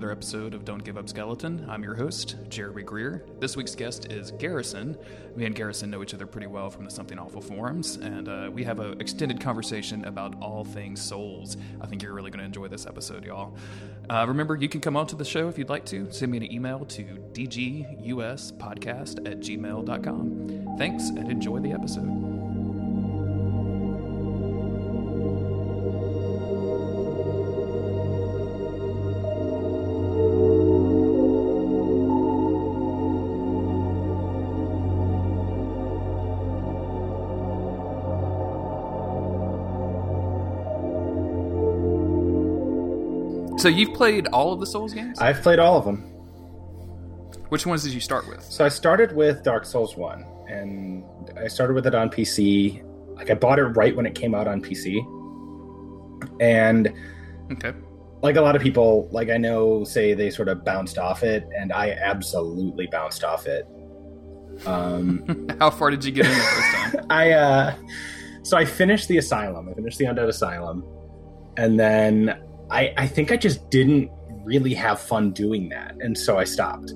another episode of Don't Give Up Skeleton. I'm your host, Jeremy Greer. This week's guest is Garrison. Me and Garrison know each other pretty well from the Something Awful forums, and uh, we have an extended conversation about all things souls. I think you're really going to enjoy this episode, y'all. Uh, remember, you can come on to the show if you'd like to. Send me an email to dguspodcast at gmail.com. Thanks, and enjoy the episode. So you've played all of the Souls games? I've played all of them. Which ones did you start with? So I started with Dark Souls 1 and I started with it on PC. Like I bought it right when it came out on PC. And Okay. like a lot of people, like I know say they sort of bounced off it and I absolutely bounced off it. Um How far did you get in the first time? I uh so I finished the asylum. I finished the undead asylum. And then I I think I just didn't really have fun doing that. And so I stopped.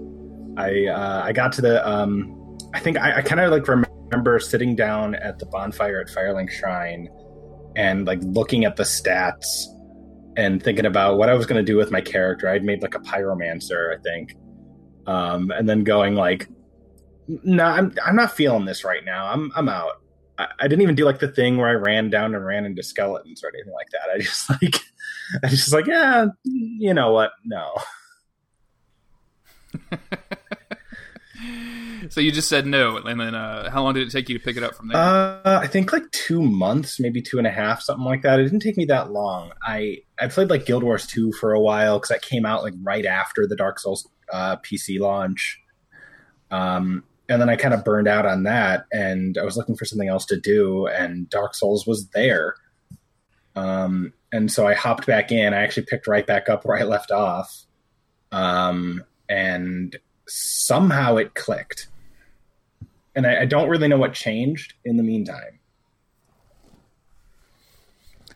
I uh I got to the um I think I, I kind of like remember sitting down at the bonfire at Firelink Shrine and like looking at the stats and thinking about what I was going to do with my character. I'd made like a pyromancer, I think. Um and then going like no, I'm I'm not feeling this right now. I'm I'm out. I, I didn't even do like the thing where I ran down and ran into skeletons or anything like that. I just like I just like yeah, you know what? No. so you just said no, and then uh, how long did it take you to pick it up from there? Uh, I think like two months, maybe two and a half, something like that. It didn't take me that long. I I played like Guild Wars two for a while because that came out like right after the Dark Souls uh, PC launch. Um, and then I kind of burned out on that, and I was looking for something else to do, and Dark Souls was there. Um, and so I hopped back in. I actually picked right back up where I left off, um, and somehow it clicked. And I, I don't really know what changed in the meantime.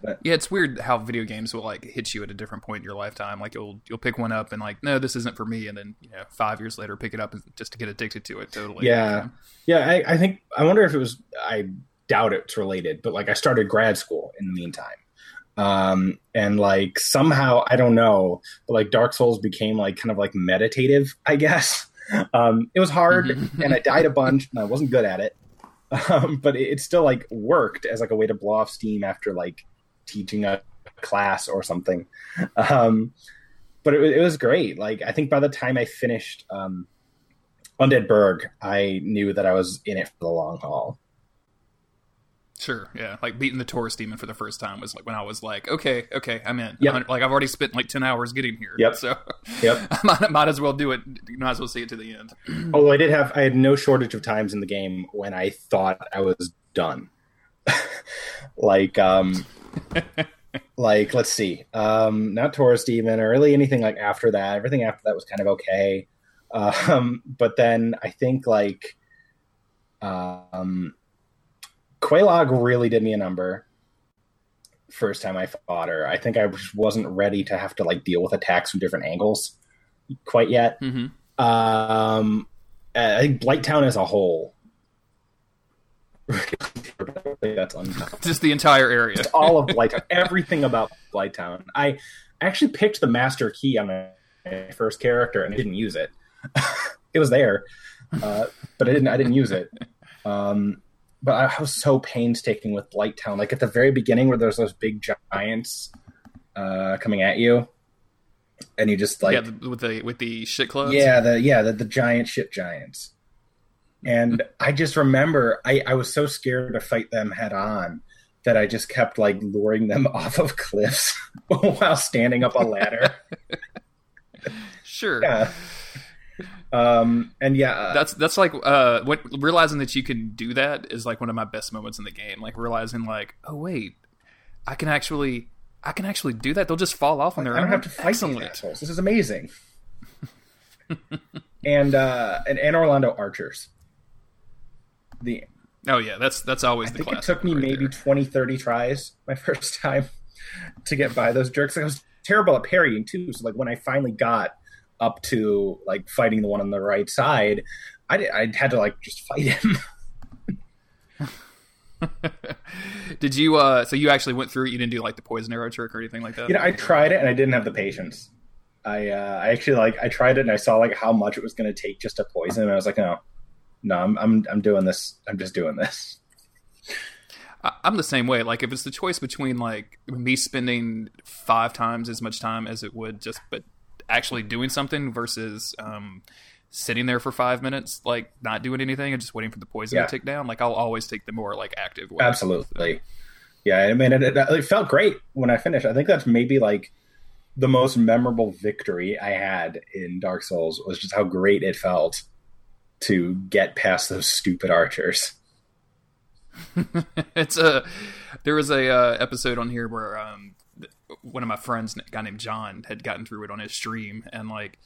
Yeah, it's weird how video games will like hit you at a different point in your lifetime. Like you'll you'll pick one up and like, no, this isn't for me, and then you know five years later pick it up just to get addicted to it. Totally. Yeah, yeah. I, I think I wonder if it was. I doubt it's related, but like I started grad school in the meantime. Um, and like somehow I don't know, but like Dark Souls became like kind of like meditative, I guess. Um, it was hard, Mhm. and I died a bunch, and I wasn't good at it. Um, but it, it still like worked as like a way to blow off steam after like teaching a class or something. Um, but it, it was great. Like I think by the time I finished um, Undead Burg, I knew that I was in it for the long haul. Sure. Yeah. Like beating the Taurus demon for the first time was like when I was like, okay, okay, I'm in. Yep. Like I've already spent like ten hours getting here. Yep. So Yep. I might, might as well do it. Might as well see it to the end. Although I did have, I had no shortage of times in the game when I thought I was done. like, um, like let's see, um, not Taurus Demon or really anything like after that. Everything after that was kind of okay. Um, but then I think like, um, Quelaag really did me a number. First time I fought her, I think I just wasn't ready to have to like deal with attacks from different angles quite yet. hmm Um, I think Blighttown as a whole. That's un- Just the entire area. just all of Blighttown, everything about Blighttown. I actually picked the master key on my first character and I didn't use it. it was there, uh, but I didn't. I didn't use it. Um, but I was so painstaking with Blighttown. Like at the very beginning, where there's those big giants uh, coming at you, and you just like yeah, the, with the with the shit clothes. yeah, the yeah, the, the giant ship giants. And I just remember I, I was so scared to fight them head on that I just kept like luring them off of cliffs while standing up a ladder. Sure. yeah. Um and yeah, uh, That's that's like uh what realizing that you can do that is like one of my best moments in the game. Like realizing like, oh wait, I can actually I can actually do that. They'll just fall off on their own. I don't have to fight these assholes. This is amazing. and uh and, and Anor Londo Archers. The Oh yeah, that's that's always I the think it took me right maybe there. 20, 30 tries my first time to get by those jerks. I was terrible at parrying too. So like when I finally got up to like fighting the one on the right side, I I had to like just fight him. Did you? uh So you actually went through it. You didn't do like the poison arrow trick or anything like that. You know, I tried it and I didn't have the patience. I uh, I actually like I tried it and I saw like how much it was going to take just to poison, and I was like, no, no, I'm I'm I'm doing this. I'm just doing this. I'm the same way. Like if it's the choice between like me spending five times as much time as it would just but actually doing something versus um, sitting there for five minutes, like not doing anything and just waiting for the poison Yeah. to tick down, like I'll always take the more like active way. Absolutely. Yeah, I mean, it, it, it felt great when I finished. I think that's maybe like the most memorable victory I had in Dark Souls was just how great it felt to get past those stupid archers. it's a there was a uh, episode on here where um one of my friends a guy named john had gotten through it on his stream and like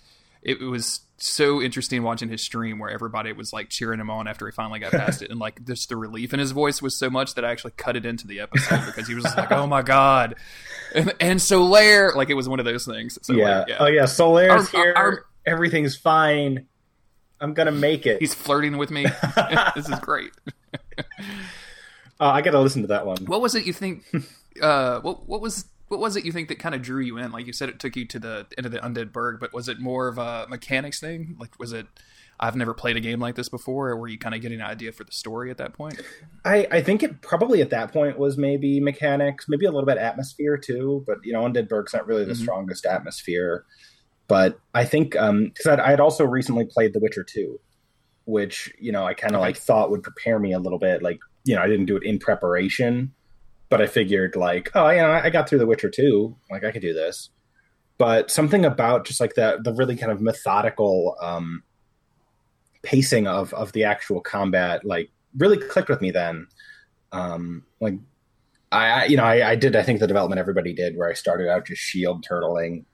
it was so interesting watching his stream where everybody was like cheering him on after he finally got past it and like just the relief in his voice was so much that i actually cut it into the episode because he was just like oh my god and, and Solaire like it was one of those things so yeah. like, yeah Oh yeah, Solaire's Our- here. our- Everything's fine. I'm gonna make it. he's flirting with me this is great Uh, I gotta listen to that one. What was it you think? uh, what what was what was it you think that kind of drew you in? Like you said, it took you to the end of the undead burg, but was it more of a mechanics thing? Like was it? I've never played a game like this before, or were you kind of getting an idea for the story at that point? I, I think it probably at that point was maybe mechanics, maybe a little bit atmosphere too. But you know, Undead Burg's not really the Mhm. strongest atmosphere. But I think because I'd, I'd also recently played The Witcher two, which you know I kind of Okay. like thought would prepare me a little bit. Like you know I didn't do it in preparation, but I figured like oh you know I got through The Witcher two, like I could do this. But something about just like the the really kind of methodical um, pacing of of the actual combat like really clicked with me then um like i I- you know I, I did i think the development everybody did where i started out just shield turtling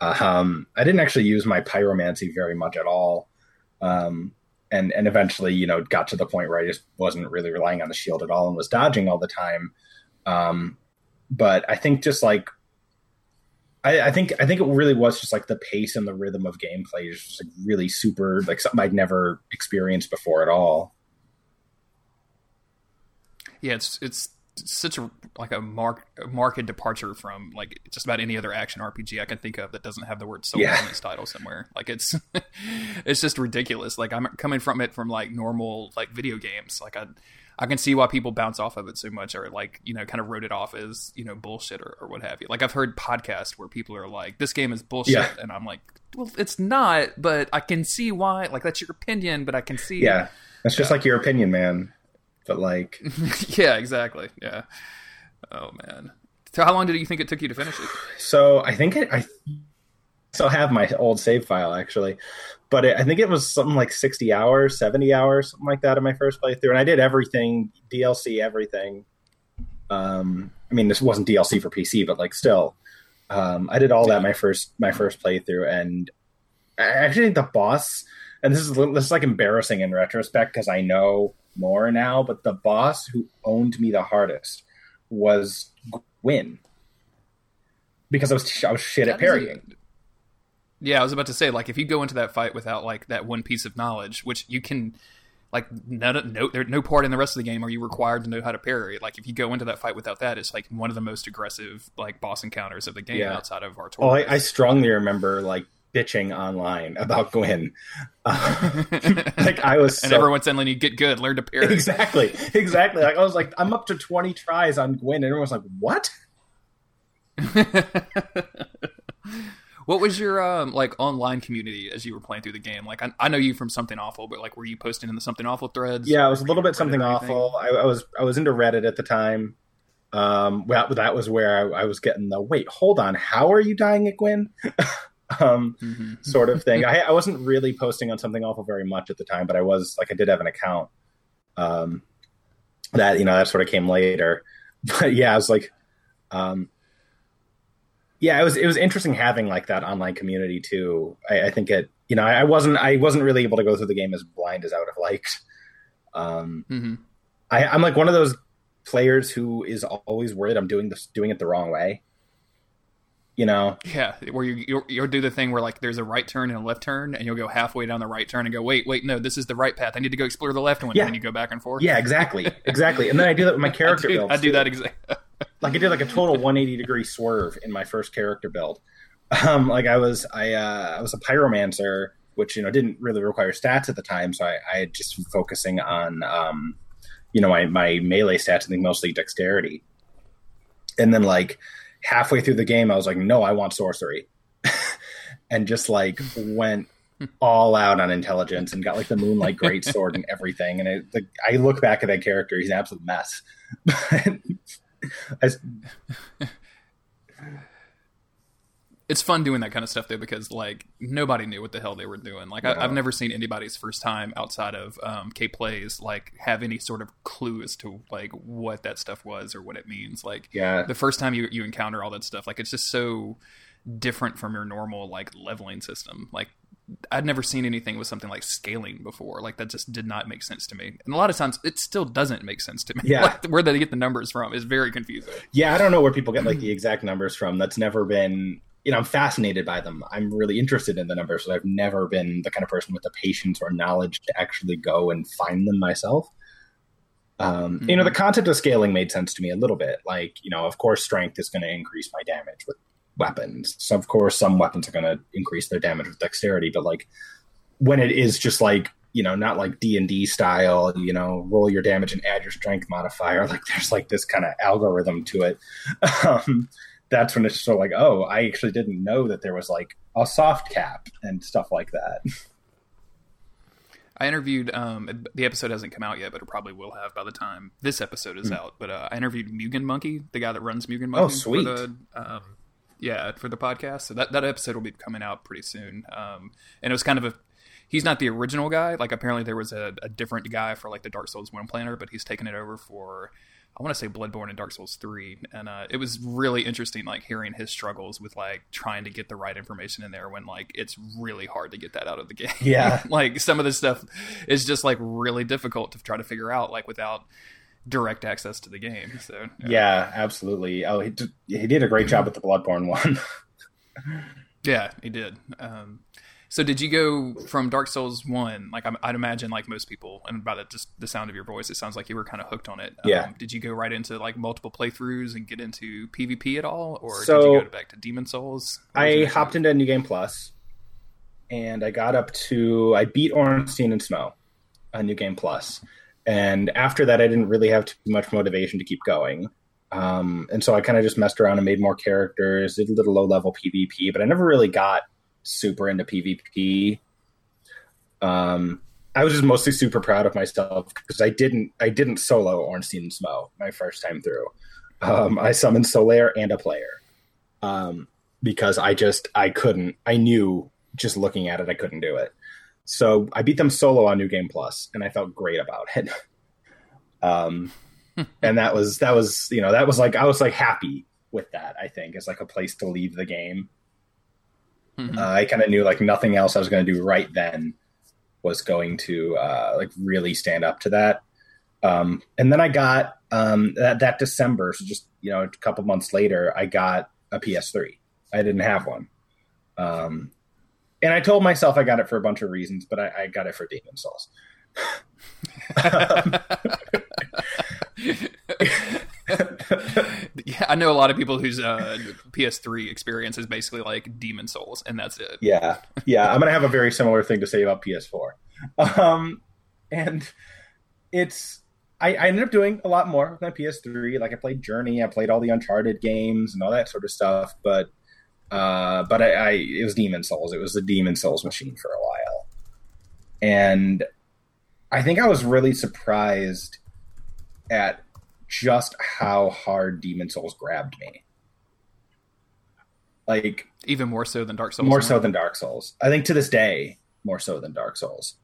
um i didn't actually use my pyromancy very much at all um and and eventually you know got to the point where i just wasn't really relying on the shield at all and was dodging all the time um but i think just like I, I think I think it really was just like the pace and the rhythm of gameplay is just like really super like something I'd never experienced before at all. Yeah, it's it's such a like a mark marked departure from like just about any other action RPG I can think of that doesn't have the word soul Yeah. in its title somewhere. Like it's it's just ridiculous. Like I'm coming from it from like normal like video games. Like I I can see why people bounce off of it so much or like, you know, kind of wrote it off as, you know, bullshit or, or what have you. Like I've heard podcasts where people are like, This game is bullshit Yeah. and I'm like, Well, it's not, but I can see why like that's your opinion, but I can see Yeah, that's just like your opinion, man. But like, yeah, exactly. Yeah. Oh man. So how long did you think it took you to finish it? so I think it, I still have my old save file actually, but it, I think it was something like sixty hours, seventy hours, something like that in my first playthrough, and I did everything DLC, everything. Um, I mean, this wasn't DLC for PC, but like still, um, I did all that my first my first playthrough, and I actually think the boss, and this is little- this is like embarrassing in retrospect because I know more now, but the boss who owned me the hardest was Gwyn because I was I was shit at That is a- parrying. Yeah, I was about to say, like, if you go into that fight without like that one piece of knowledge, which you can, like, none, no, there, no part in the rest of the game are you required to know how to parry. Like, if you go into that fight without that, it's like one of the most aggressive like boss encounters of the game Yeah. outside of Artorias. Oh, I, I strongly remember like bitching online about Gwyn. like I was and so everyone's telling you get good, learn to parry. exactly, exactly. Like I was like, I'm up to 20 tries on Gwyn, and everyone's like, what? what was your um like online community as you were playing through the game? Like, I, I know you from Something Awful, but like, were you posting in the Something Awful threads? Yeah, it was a little bit something awful. I, I was I was into Reddit at the time. Um, well, that was where I, I was getting the wait. Hold on, how are you dying at Gwyn? um, Mhm. sort of thing. I, I wasn't really posting on something awful very much at the time, but I was like I did have an account. Um, that you know that sort of came later, but yeah, I was like, um, yeah, it was it was interesting having like that online community too. I, I think it you know I, I wasn't I wasn't really able to go through the game as blind as I would have liked. Um, Mhm. I, I'm like one of those players who is always worried I'm doing this doing it the wrong way. You know, Yeah, where you you'll, you'll do the thing where like there's a right turn and a left turn, and you'll go halfway down the right turn and go, wait, wait, no, this is the right path. I need to go explore the left one, Yeah. and then you go back and forth. yeah, exactly, exactly. And then I do that with my I character do, builds. I do too. that exactly. like I did like a total 180 degree swerve in my first character build. Um, like I was I uh, I was a pyromancer, which you know didn't really require stats at the time, so I, I had just been focusing on um, you know my my melee stats. I think mostly dexterity. And then like halfway through the game, I was like, no, I want sorcery, and just like went all out on intelligence and got like the moonlight greatsword and everything. And it, the, I look back at that character; he's an absolute mess. I, it's fun doing that kind of stuff though because like nobody knew what the hell they were doing. Like No. I, I've never seen anybody's first time outside of um, K plays like have any sort of clue as to like what that stuff was or what it means. Like yeah, the first time you you encounter all that stuff, like it's just so different from your normal like leveling system. Like I'd never seen anything with something like scaling before. Like that just did not make sense to me. And a lot of times it still doesn't make sense to me. Yeah. like where they get the numbers from is very confusing. yeah. I don't know where people get like the exact numbers from. That's never been. You know, I'm fascinated by them. I'm really interested in the numbers, but I've never been the kind of person with the patience or knowledge to actually go and find them myself. Um, You know, the concept of scaling made sense to me a little bit. Like, you know, of course, strength is going to increase my damage with weapons. So, of course, some weapons are going to increase their damage with dexterity. But like, when it is just like, you know, not like D and D style, you know, roll your damage and add your strength modifier. Like, there's like this kind of algorithm to it. Um, that's when it's sort of like, oh, I actually didn't know that there was like a soft cap and stuff like that. I interviewed. Um, the episode hasn't come out yet, but it probably will have by the time this episode is out. But uh, I interviewed Mugen Monkey, the guy that runs Mugen Monkey. Oh, sweet. For the, um, yeah, for the podcast. So that that episode will be coming out pretty soon. Um, and it was kind of a. He's not the original guy. Like apparently there was a, a different guy for like the Dark Souls one planner, but he's taken it over for. I want to say Bloodborne and Dark Souls three, and uh, it was really interesting, like hearing his struggles with like trying to get the right information in there when like it's really hard to get that out of the game. Yeah. like some of this stuff is just like really difficult to try to figure out, like without direct access to the game. So Yeah, absolutely. Oh, he did, he did a great job with the Bloodborne one. yeah, he did. Um, so did you go from Dark Souls one? Like I'd imagine, like most people, and by the just the sound of your voice, it sounds like you were kind of hooked on it. Um, Yeah. Did you go right into like multiple playthroughs and get into PvP at all, or did So- you go back to Demon Souls? I hopped into a New Game Plus, and I got up to I beat Ornstein and Smough on New Game Plus, and after that, I didn't really have too much motivation to keep going. Um, and so I kind of just messed around and made more characters, did a little low level PvP, but I never really got super into PvP. Um, I was just mostly super proud of myself because I didn't I didn't solo Ornstein and Smough my first time through. Um, I summoned Solaire and a player. Um, because I just I couldn't. I knew just looking at it I couldn't do it. So I beat them solo on New Game Plus, and I felt great about it. um, and that was that was you know that was like I was like happy with that. I think as like a place to leave the game. Mhm. Uh, I kind of knew like nothing else I was going to do right then was going to uh, like really stand up to that. Um, and then I got um, that that December, so just you know a couple months later, I got a PS3. I didn't have one, um, and I told myself I got it for a bunch of reasons, but I, I got it for Demon Souls. yeah, I know a lot of people whose uh, PS3 experience is basically like Demon Souls, and that's it. Yeah, yeah. I'm gonna have a very similar thing to say about PS4, um, and it's. I, I ended up doing a lot more with my PS3. Like I played Journey, I played all the Uncharted games and all that sort of stuff. But, uh, but I, I it was Demon Souls. It was the Demon Souls machine for a while, and I think I was really surprised at just how hard Demon Souls grabbed me. Like Even more so than Dark Souls. more one. so than Dark Souls. I think to this day, more so than Dark Souls.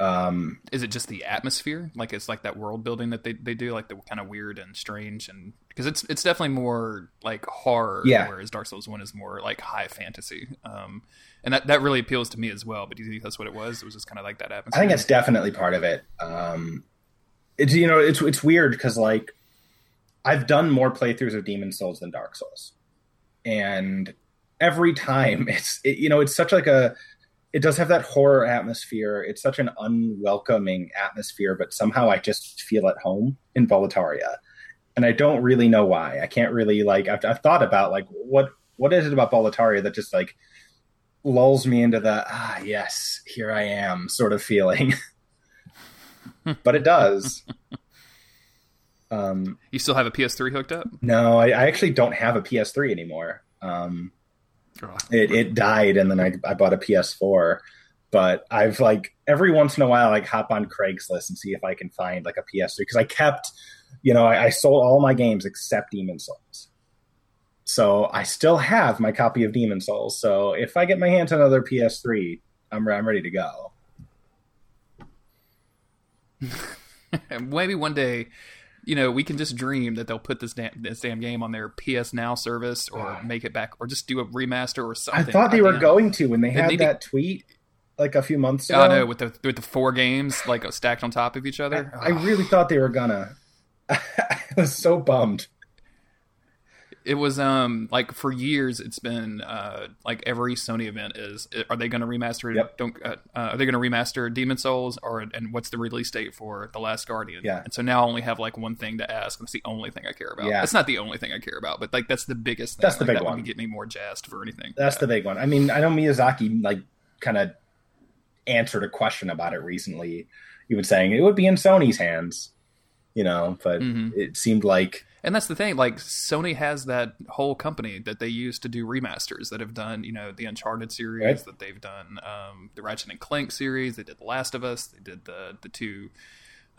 Um, is it just the atmosphere like it's like that world building that they, they do like the kind of weird and strange and because it's it's definitely more like horror Yeah. whereas dark souls 1 is more like high fantasy um and that that really appeals to me as well but do you think that's what it was it was just kind of like that atmosphere. I think that's definitely part of it. Um, it's you know it's it's weird because like I've done more playthroughs of Demon Souls than Dark Souls. and every time it's it, you know it's such like a it does have that horror atmosphere. It's such an unwelcoming atmosphere, but somehow I just feel at home in Boletaria, and I don't really know why. I can't really like. I've, I've thought about like what what is it about Boletaria that just like lulls me into the ah yes here I am sort of feeling, but it does. Um, you still have a PS3 hooked up? No, I, I actually don't have a PS3 anymore. Um, it, it died, and then I, I bought a PS4. But I've like every once in a while, like hop on Craigslist and see if I can find like a PS3 because I kept, you know, I, I sold all my games except Demon Souls. So I still have my copy of Demon Souls. So if I get my hands on another PS3, I'm I'm ready to go. Maybe one day you know, we can just dream that they'll put this damn, this damn game on their PS Now service or make it back or just do a remaster or something. I thought they were going to when they had that tweet like a few months ago. Oh no, with the with the four games like stacked on top of each other. I, I really thought they were gonna. I was so bummed it was um like for years it's been uh like every Sony event is are they going to remaster yep. don't uh, uh, are they going to remaster Demon Souls or and what's the release date for The Last Guardian? Yeah. And so now I only have like one thing to ask. That's the only thing I care about. Yeah. It's not the only thing I care about, but like that's the biggest thing. That's the like, big that one. get me more jazzed for anything. That's yeah. the big one. I mean, I know Miyazaki like kind of answered a question about it recently. He was saying it would be in Sony's hands, you know, but mm-hmm. it seemed like and that's the thing like sony has that whole company that they use to do remasters that have done you know the uncharted series right. that they've done um, the ratchet and clank series they did the last of us they did the the two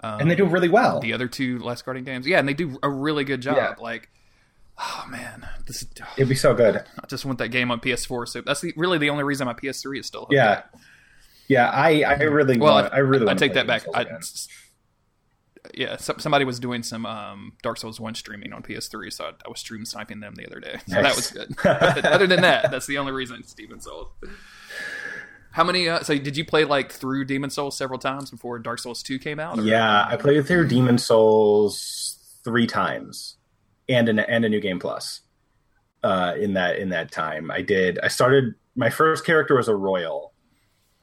um, and they do really well. the other two last guardian games. Yeah and they do a really good job. Yeah. like oh man this is, oh, it'd be so good. I just want that game on ps4 so that's the, really the only reason my ps3 is still yeah. up. yeah i i really well want, I, I really i take that back. I, yeah, so, somebody was doing some um, Dark Souls one streaming on PS3, so I, I, was stream sniping them the other day. So nice. that was good. other than that, that's the only reason it's Demon Souls. How many? Uh, so did you play like through Demon Souls several times before Dark Souls two came out? Or? Yeah, I played through Demon Souls three times, and an, and a new game plus. Uh, in that in that time, I did. I started. My first character was a royal,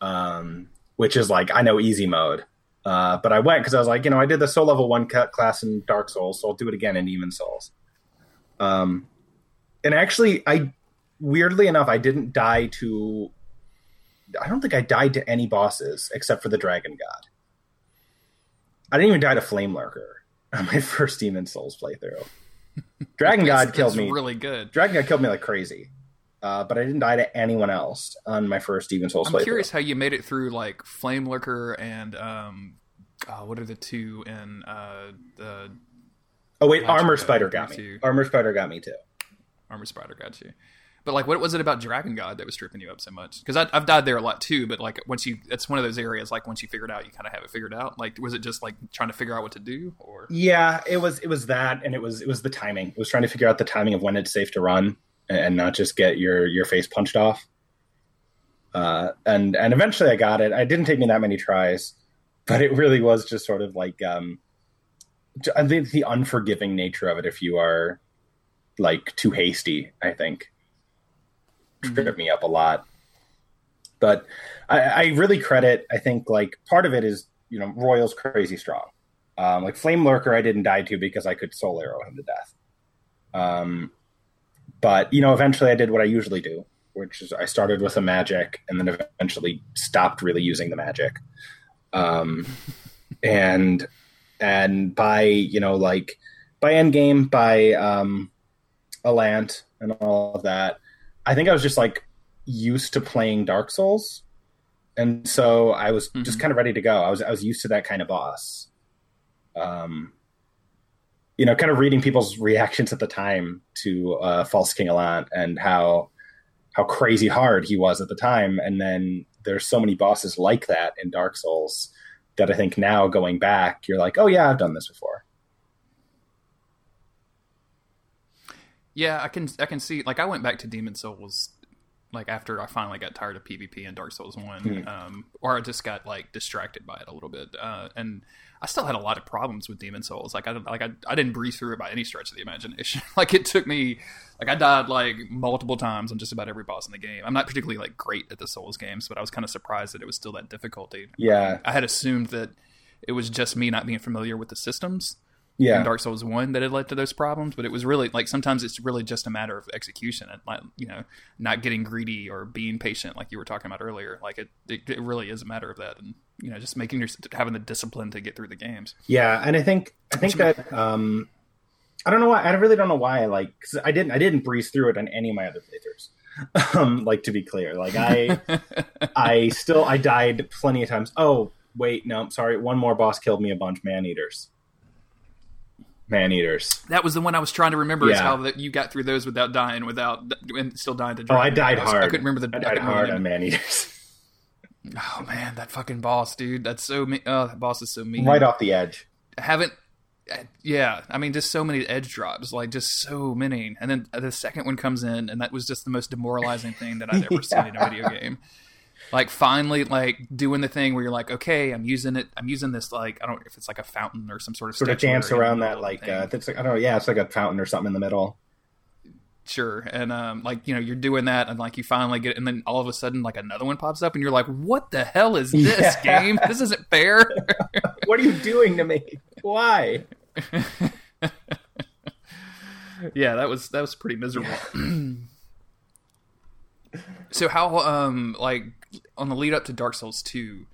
um, which is like I know easy mode uh, but I went because I was like, you know, I did the soul level one cut class in Dark Souls, so I'll do it again in Demon Souls. Um, and actually, I weirdly enough, I didn't die to. I don't think I died to any bosses except for the Dragon God. I didn't even die to Flame Lurker on my first Demon Souls playthrough. Dragon God killed me. Really good. Dragon God killed me like crazy uh, but I didn't die to anyone else on my first Demon Souls. I'm curious how you made it through like Flame Lurker and um, oh, what are the two in uh, the? Oh wait, Armor Spider got me. Too. Armor Spider got me too. Armor Spider got you. But like, what was it about Dragon God that was tripping you up so much? Because I've died there a lot too. But like, once you, it's one of those areas. Like once you figure it out, you kind of have it figured out. Like, was it just like trying to figure out what to do, or? Yeah, it was. It was that, and it was it was the timing. It was trying to figure out the timing of when it's safe to run and not just get your your face punched off. Uh, and and eventually I got it. I didn't take me that many tries, but it really was just sort of like um, I think the unforgiving nature of it if you are like too hasty. I think mm-hmm. tripped me up a lot. But I, I really credit. I think like part of it is you know Royal's crazy strong. Um, like Flame Lurker, I didn't die to because I could soul arrow him to death. Um, but you know, eventually I did what I usually do, which is I started with a magic and then eventually stopped really using the magic. Um, and and by you know like by endgame by um, Allant and all of that, I think I was just like used to playing Dark Souls, and so I was mm-hmm. just kind of ready to go. I was I was used to that kind of boss. Um, you know, kind of reading people's reactions at the time to uh, False King Allant and how how crazy hard he was at the time, and then there's so many bosses like that in Dark Souls that I think now going back, you're like, oh yeah, I've done this before. Yeah, I can I can see like I went back to Demon Souls like after I finally got tired of PvP and Dark Souls One, Hmm. um, or I just got like distracted by it a little bit, uh, and I still had a lot of problems with Demon Souls. Like I like I, I didn't breeze through it by any stretch of the imagination. like it took me like I died like multiple times on just about every boss in the game. I'm not particularly like great at the Souls games, but I was kind of surprised that it was still that difficulty. Yeah, I had assumed that it was just me not being familiar with the systems yeah, in Dark Souls One that had led to those problems, but it was really like sometimes it's really just a matter of execution and like you know not getting greedy or being patient like you were talking about earlier. Like it, it, it really is a matter of that, and you know just making your having the discipline to get through the games. yeah. And I think I think that um, I don't know why I really don't know why. I Like, cause I didn't I didn't breeze through it on any of my other playthroughs. um, like to be clear, like I I still I died plenty of times. Oh wait, no, I'm sorry, one more boss killed me a bunch. Of man eaters, man eaters. that was the one I was trying to remember is how that you got through those without dying, without and still dying to. Oh, I died was- hard. I couldn't remember the. I died couldn't hard on man eaters. Oh man, that fucking boss, dude. That's so mean. Oh, that boss is so mean. right off the edge. haven't eh, yeah i mean just so many edge drops like just so many and then the second one comes in and that was just the most demoralizing thing that i've ever seen in a video game like finally like doing the thing where you're like okay i'm using it i'm using this like i don't know if it's like a fountain or some sort of Sort of dance around that like uh, it's like I don't know. Yeah, it's like a fountain or something in the middle. sure and um like you know you're doing that and like you finally get it and then all of a sudden like another one pops up and you're like what the hell is this Yeah. game this isn't fair What are you doing to me? Why? yeah, that was that was pretty miserable. so how um like on the lead up to Dark Souls two,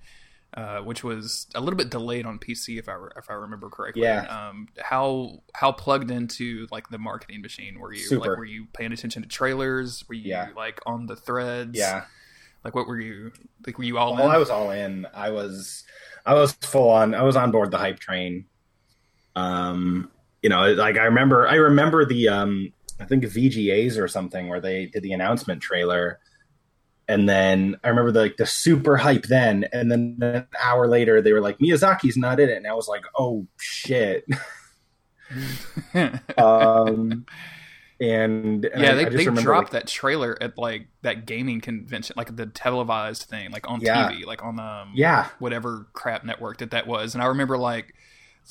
uh, which was a little bit delayed on PC if I re- if I remember correctly. Yeah. Um, how how plugged into like the marketing machine were you? Super. Like were you paying attention to trailers? Were you Yeah. like on the threads? Yeah. Like what were you like? Were you all Well, in? I was all in. I was, I was full on. I was on board the hype train. Um, you know, like I remember, I remember the, um, I think VGAs or something where they did the announcement trailer, and then I remember the, like the super hype then, and then an hour later they were like Miyazaki's not in it, and I was like, oh shit. um, and, and yeah, I- they, I they remember, dropped like, that trailer at like that gaming convention, like the televised thing, like on Yeah. TV, like on um yeah, whatever crap network that that was. And I remember like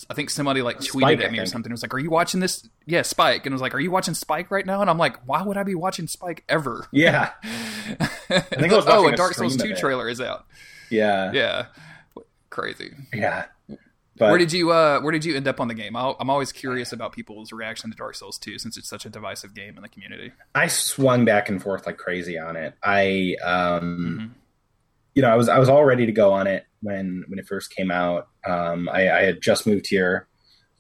I think somebody like tweeted Spike, at me or something. It was like, "Are you watching this?" Yeah, Spike, and it was like, "Are you watching Spike right now?" And I'm like, "Why would I be watching Spike ever?" yeah, I think I was oh, a Dark Souls Two trailer is out. yeah, Yeah, crazy. yeah. But where did you uh Where did you end up on the game? I'll, I'm always curious about people's reaction to Dark Souls 2 since it's such a divisive game in the community. I swung back and forth like crazy on it. I, um, Mhm. you know, I was I was all ready to go on it when when it first came out. Um, I, I had just moved here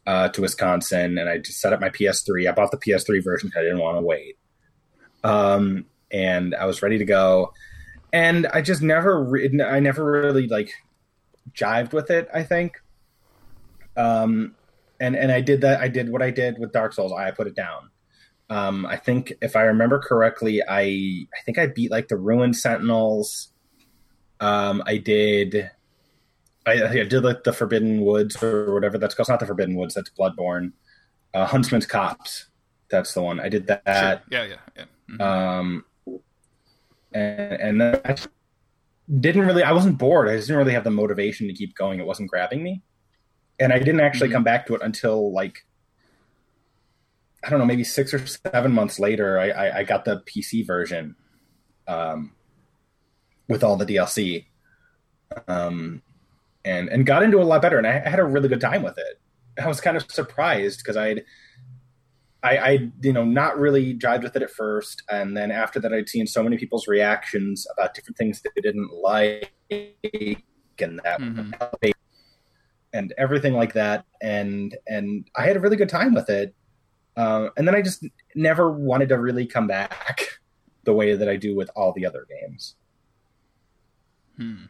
uh, to Wisconsin, and I just set up my PS3. I bought the PS3 version. 'cause I didn't want to wait, um, and I was ready to go. And I just never, re- I never really like jived with it. I think, um, and and I did that. I did what I did with Dark Souls. I put it down. Um, I think if I remember correctly, I I think I beat like the Ruined Sentinels. Um, I did. I, I did like the Forbidden Woods or whatever that's called. It's not the Forbidden Woods. That's Bloodborne. Uh, Huntsman's Copse. That's the one. I did that. Sure. Yeah, yeah, yeah. Mhm. Um, and and then I didn't really. I wasn't bored. I just didn't really have the motivation to keep going. It wasn't grabbing me, and I didn't actually Mhm. come back to it until like I don't know, maybe six or seven months later. I I, I got the PC version, um, with all the DLC, um, and and got into it a lot better, and I, I had a really good time with it. I was kind of surprised because I'd I, I, you know, not really jived with it at first, and then after that, I'd seen so many people's reactions about different things that they didn't like, and that, Mhm. and everything like that, and and I had a really good time with it, uh, and then I just never wanted to really come back the way that I do with all the other games. Hmm.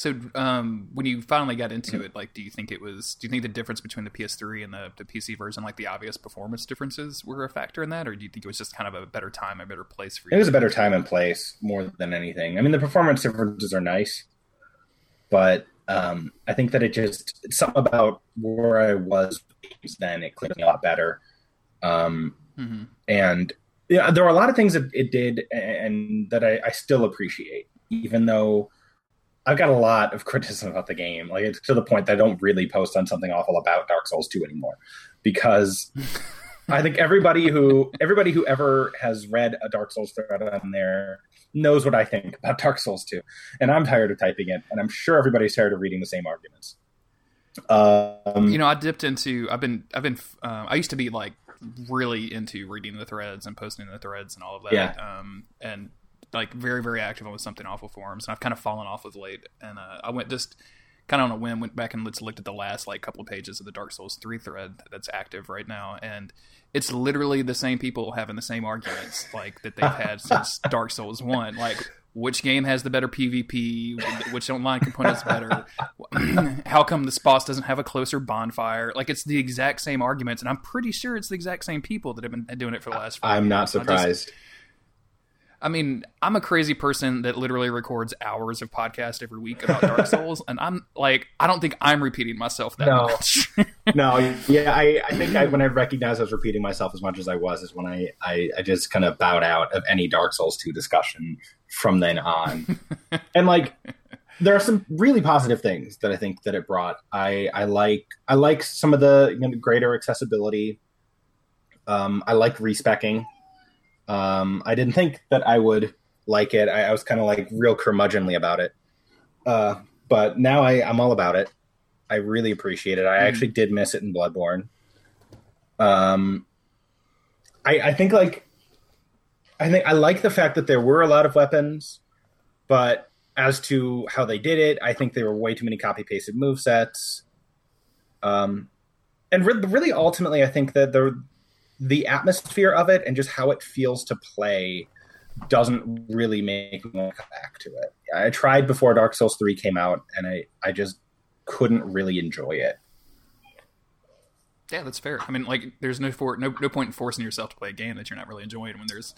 So, um, when you finally got into it, like, do you think it was? Do you think the difference between the PS3 and the, the PC version, like the obvious performance differences, were a factor in that, or do you think it was just kind of a better time, a better place for you? It was a better time and place more than anything. I mean, the performance differences are nice, but um, I think that it just it's something about where I was then it clicked me a lot better. Um, hmm and yeah, there were a lot of things that it did, and and that I, I still appreciate, even though I've got a lot of criticism about the game. Like it's to the point that I don't really post on something awful about Dark Souls 2 anymore because I think everybody who everybody who ever has read a Dark Souls thread on there knows what I think about Dark Souls 2. And I'm tired of typing it, and I'm sure everybody's tired of reading the same arguments. Um, you know, I dipped into. I've been. I've been. Um, I used to be like really into reading the threads and posting the threads and all of that. Yeah. Um, and like very very active on something awful forums, and I've kind of fallen off of late. And uh, I went just kind of on a whim went back and let's looked at the last like couple of pages of the Dark Souls three thread that's active right now, and it's literally the same people having the same arguments like that they've had since Dark Souls one. Like which game has the better PvP, which online components better, how come this boss doesn't have a closer bonfire? Like it's the exact same arguments, and I'm pretty sure it's the exact same people that have been doing it for the last. I'm not surprised. I mean, I'm a crazy person that literally records hours of podcast every week about Dark Souls, and I'm like, I don't think I'm repeating myself that no. much. no, yeah, I, I think I, when I recognized I was repeating myself as much as I was, is when I, I, I just kind of bowed out of any Dark Souls 2 discussion from then on. and like, there are some really positive things that I think that it brought. I, I like, I like some of the you know, greater accessibility. Um, I like respecking um, I didn't think that I would like it. I, I was kind of like real curmudgeonly about it. Uh, but now I, I'm all about it. I really appreciate it. I mm. actually did miss it in Bloodborne. Um, I, I think like I think I like the fact that there were a lot of weapons, but as to how they did it, I think there were way too many copy pasted move sets. Um, and re- really, ultimately, I think that there the atmosphere of it and just how it feels to play doesn't really make me want to come back to it. I tried before Dark Souls 3 came out and I, I just couldn't really enjoy it. Yeah, that's fair. I mean, like, there's no for no no point in forcing yourself to play a game that you're not really enjoying when there's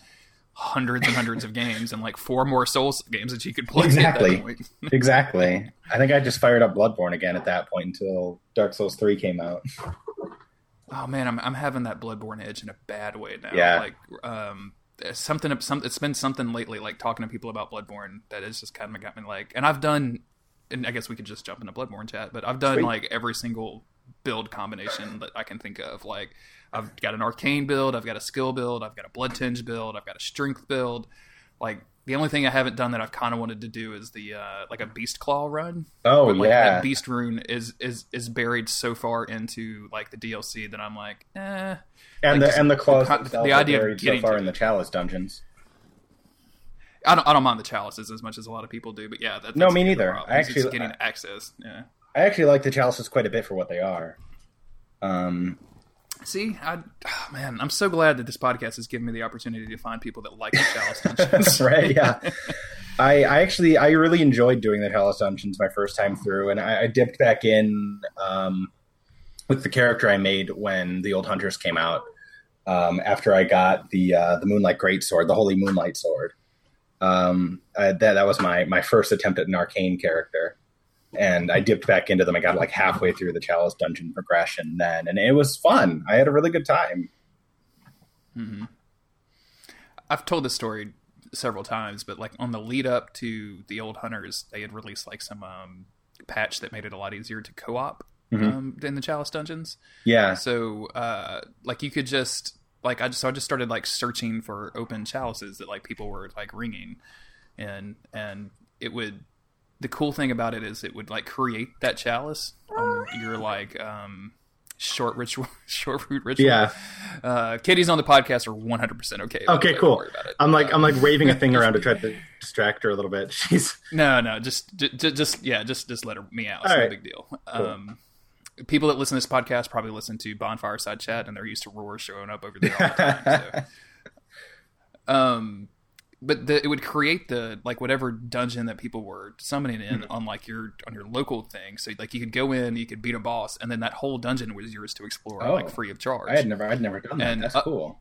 hundreds and hundreds of games and like four more Souls games that you could play. Exactly. exactly. I think I just fired up Bloodborne again at that point until Dark Souls Three came out. Oh man, I'm I'm having that Bloodborne edge in a bad way now. Yeah. Like um something some it's been something lately like talking to people about Bloodborne that has just kind of got me like and I've done and I guess we could just jump into Bloodborne chat, but I've done Sweet. like every single build combination that I can think of. Like I've got an arcane build, I've got a skill build, I've got a blood tinge build, I've got a strength build. Like the only thing I haven't done that I've kind of wanted to do is the uh, like a beast claw run. Oh but, like, yeah, that beast rune is is is buried so far into like the DLC that I'm like, eh. And like, the and the claws the, the idea of so far in the chalice dungeons. I don't I don't mind the chalices as much as a lot of people do, but yeah, that, no, me neither. I actually getting I, access. Yeah, I actually like the chalices quite a bit for what they are. Um, See, I, oh man, I'm so glad that this podcast has given me the opportunity to find people that like the Chalice Dungeons. right? Yeah, I, I actually I really enjoyed doing the Chalice Dungeons my first time through, and I, I dipped back in um, with the character I made when the Old Hunters came out. Um, after I got the uh, the Moonlight Greatsword, the Holy Moonlight Sword, um, that that was my my first attempt at an arcane character and I dipped back into them. I got like halfway through the Chalice dungeon progression then, and it was fun. I had a really good time. Mm-hmm. I've told this story several times, but like on the lead up to the old hunters, they had released like some um, patch that made it a lot easier to co-op mm-hmm. um, in the Chalice dungeons. Yeah. So uh, like you could just like I just so I just started like searching for open chalices that like people were like ringing, and and it would the cool thing about it is it would like create that chalice on your like um short ritual short root ritual. Yeah. Uh kitties on the podcast are 100% okay okay cool. i'm like i'm like waving a thing around to try to distract her a little bit. She's no no just just, just yeah just just let her me out it's no big deal. Cool. um people that listen to this podcast probably listen to bonfire side chat and they're used to roar showing up over there all the time so. um but the, it would create the like whatever dungeon that people were summoning in mm-hmm. on like your on your local thing. So like you could go in, you could beat a boss, and then that whole dungeon was yours to explore, oh, like free of charge. I had never, I'd never done that. And That's cool.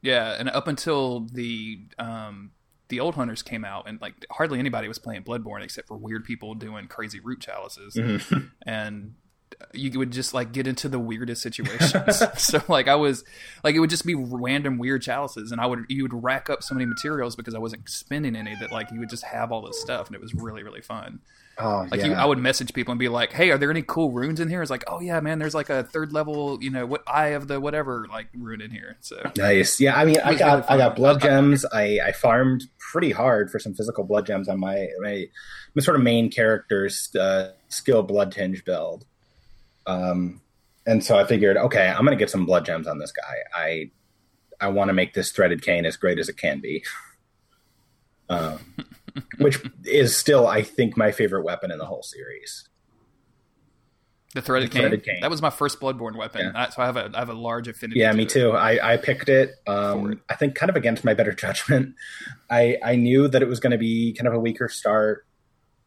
Yeah, and up until the um, the old hunters came out, and like hardly anybody was playing Bloodborne except for weird people doing crazy root chalices, mm-hmm. and you would just like get into the weirdest situations. so like I was like it would just be random weird chalices, and I would you would rack up so many materials because I wasn't spending any that like you would just have all this stuff, and it was really really fun. Oh, Like yeah. you, I would message people and be like, "Hey, are there any cool runes in here?" It's like, "Oh yeah, man, there's like a third level, you know, what eye of the whatever like rune in here." So Nice. Yeah, I mean, I got really I got blood gems. I, I farmed pretty hard for some physical blood gems on my my, my sort of main character's uh, skill blood tinge build. Um, and so I figured, okay, I'm gonna get some blood gems on this guy. I I want to make this threaded cane as great as it can be. Um, which is still, I think, my favorite weapon in the whole series. the threaded, The cane, threaded cane. that was my first Bloodborne weapon, Yeah. I- so I have a I have a large affinity. Yeah, to me it. too. I, I picked it. Um, it. I think kind of against my better judgment. I I knew that it was going to be kind of a weaker start,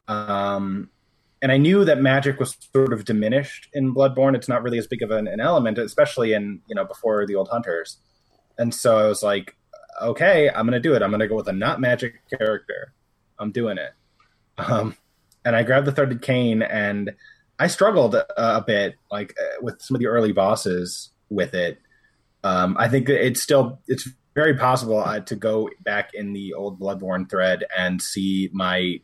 um, and I knew that magic was sort of diminished in Bloodborne. It's not really as big of an, an element, especially in you know before the old hunters. And so I was like, okay, I'm to do it. I'm to go with a not magic character. I'm doing it. Um, and I grabbed the threaded cane and I struggled a, a bit, like uh, with some of the early bosses with it. Um, I think it's still it's very possible uh, to go back in the old Bloodborne thread and see my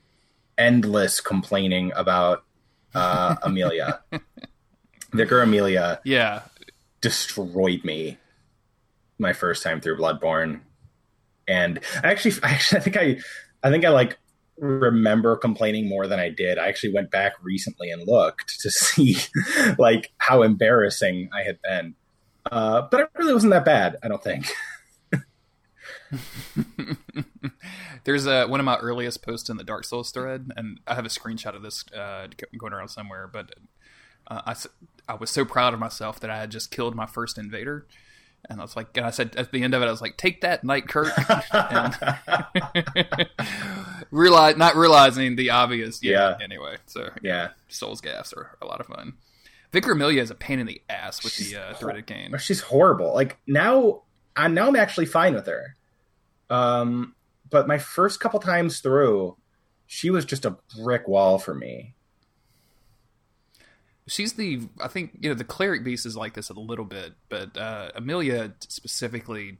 endless complaining about uh, Amelia. Vicar Amelia Yeah, destroyed me my first time through Bloodborne, and I actually, actually, I think I, I think I like remember complaining more than I did. I actually went back recently and looked to see like how embarrassing I had been, uh, but it really wasn't that bad. I don't think. There's a, one of my earliest posts in the Dark Souls thread, and I have a screenshot of this uh, going around somewhere. But uh, I, I was so proud of myself that I had just killed my first invader, and I was like, and I said at the end of it, I was like, "Take that, Knight Kirk," realize not realizing the obvious. Yeah. Yeah. Anyway, so Yeah, Souls gaffs are a lot of fun. Vicar Amelia is a pain in the ass with the uh, threaded cane. she's horrible. Like now, I now I'm actually fine with her. Um, but my first couple times through, she was just a brick wall for me. she's the I think you know the cleric beast is like this a little bit, but uh, Amelia specifically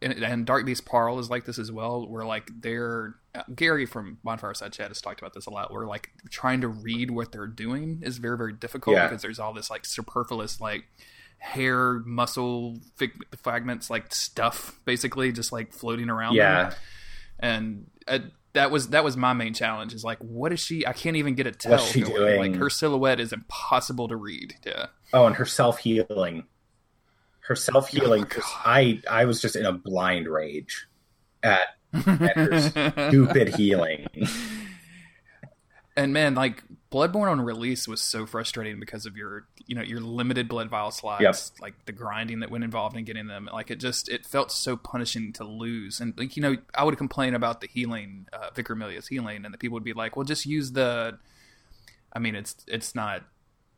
and, and Dark Beast Paarl is like this as well. Where like they're uh, Gary from Bonfire Side Chat has talked about this a lot. Where like trying to read what they're doing is very very difficult Yeah. because there's all this like superfluous like hair muscle fig- fragments like stuff basically just like floating around Yeah, and uh, that was that was my main challenge is like what is she i can't even get a tell What's she doing? like her silhouette is impossible to read yeah Oh, and her self healing. Her self healing. Oh, I I was just in a blind rage at at her stupid healing. and man like bloodborne on release was so frustrating because of your you know your limited blood vial slots Yep. like the grinding that went involved in getting them like it just it felt so punishing to lose and like you know i would complain about the healing uh, vicar Amelia's healing and the people would be like well just use the i mean it's it's not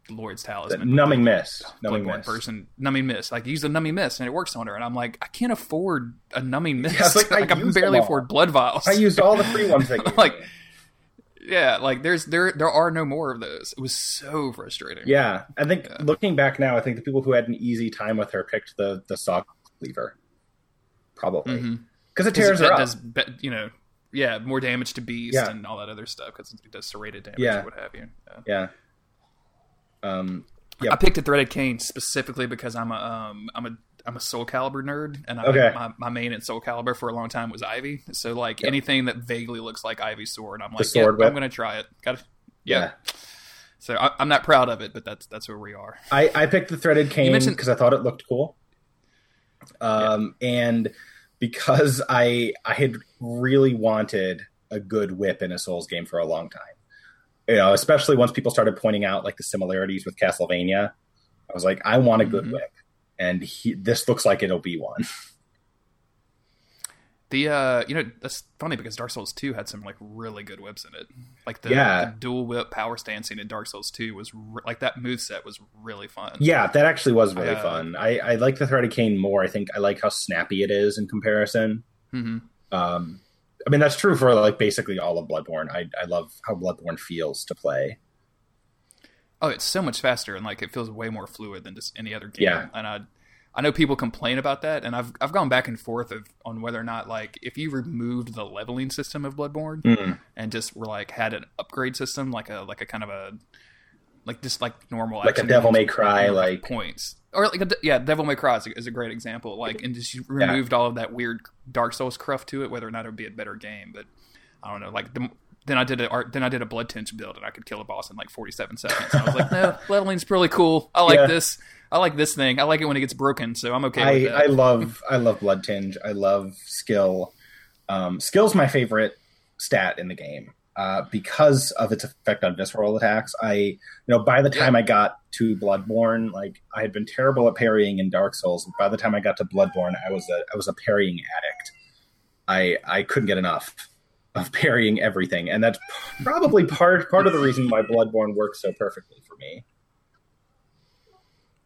lord's talisman but numbing miss. Numbing Bloodborne miss. person numbing mist. Like use the numbing mist and it works on her. And I'm like, I can't afford a numbing mist. Yeah, like, like, I I, can barely afford blood vials. I used all the free ones that you Like- me. Yeah, like there's there there are no more of those. It was so frustrating. Yeah, I think Yeah. looking back now, I think the people who had an easy time with her picked the the saw cleaver, probably Mhm. because it 'Cause tears it her up. does, you know, yeah, more damage to beast Yeah. and all that other stuff because it does serrated damage Yeah. or what have you. Yeah. Yeah. Um. Yeah. I picked a threaded cane specifically because I'm a um I'm a I'm a Soul Calibur nerd, and I, Okay. my, my main at Soul Calibur for a long time was Ivy. So like Yep. anything that vaguely looks like Ivy's sword, I'm like, sword yeah. I'm gonna try it. Got it. Yeah. Yeah. So I, I'm not proud of it, but that's that's where we are. I, I picked the threaded cane mentioned- because I thought it looked cool. Um, and because I I had really wanted a good whip in a Souls game for a long time. You know, especially once people started pointing out like the similarities with Castlevania. I was like, I want a good Mhm. whip. And he, this looks like it'll be one. The uh, you know, that's funny because Dark Souls 2 had some like really good whips in it. Like the, Yeah. the dual whip power stancing in Dark Souls 2 was re- like that move set was really fun. Yeah, that actually was really Uh, fun. I, I like the threaded cane more. I think I like how snappy it is in comparison. hmm Um, I mean, that's true for like basically all of Bloodborne. I, I love how Bloodborne feels to play. Oh, it's so much faster and like it feels way more fluid than just any other game. Yeah. And I I know people complain about that, and I've I've gone back and forth of on whether or not like if you removed the leveling system of Bloodborne Mm. and just were like had an upgrade system, like a like a kind of a like just like normal Like a Devil May Cry, like- points or like a, yeah, Devil May Cry is a, is a great example. Like and just removed all of that weird Dark Souls cruft to it, whether or not it would be a better game, but I don't know. Like the, then I did a art, then I did a blood tinge build, and I could kill a boss in like forty seven seconds. And I was like, no, leveling's really cool. I like Yeah. this. I like this thing. I like it when it gets broken, so I'm okay with I, that. I love I love blood tinge. I love skill. Um, skill's my favorite stat in the game uh, because of its effect on visceral attacks. I you know by the time I got to Bloodborne, like I had been terrible at parrying in Dark Souls. By the time I got to Bloodborne, I was a I was a parrying addict. I I couldn't get enough of parrying everything, and that's probably part part of the reason why Bloodborne works so perfectly for me.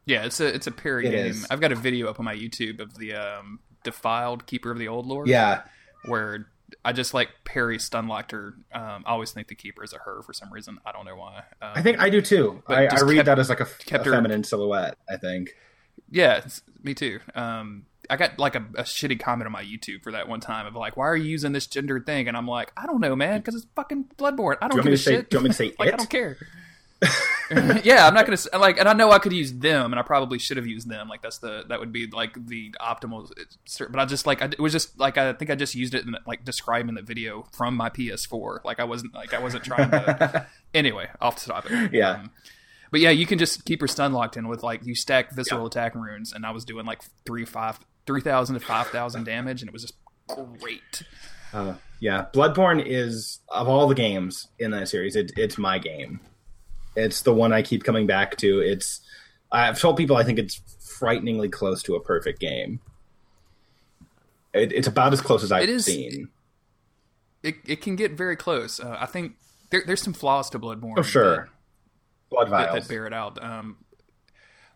yeah, it's a it's a parry It game. is. I've got a video up on my YouTube of the um, defiled keeper of the old lord. Yeah, where I just like parry stun locked her. Um, I always think the keeper is a her for some reason. I don't know why. Um, I think I do too. I, I read kept- that as like a, kept a her- feminine silhouette. I think. Yeah, me too. Um, I got like a, a shitty comment on my YouTube for that one time of like, "Why are you using this gendered thing?" And I'm like, "I don't know, man, because it's fucking Bloodborne. I Do don't want give a say? shit. Do you want me to say like, it? I don't care." yeah, I'm not gonna like, and I know I could use them, and I probably should have used them. Like that's the that would be like the optimal. But I just like I, it was just like I think I just used it in like describing the video from my PS4. Like I wasn't like I wasn't trying to. anyway, off the topic. Yeah. Um, but yeah, you can just keep her stun locked in with like you stack visceral attack runes, and I was doing like three five three thousand to five thousand damage, and it was just great. Uh, yeah, Bloodborne is of all the games in that series, it, it's my game. It's the one I keep coming back to. It's I've told people I think it's frighteningly close to a perfect game. It, it's about as close as I've It is- seen. It it can get very close. Uh, I think there, there's some flaws to Bloodborne. For sure. Blood that, that, vials. that bear it out. Um,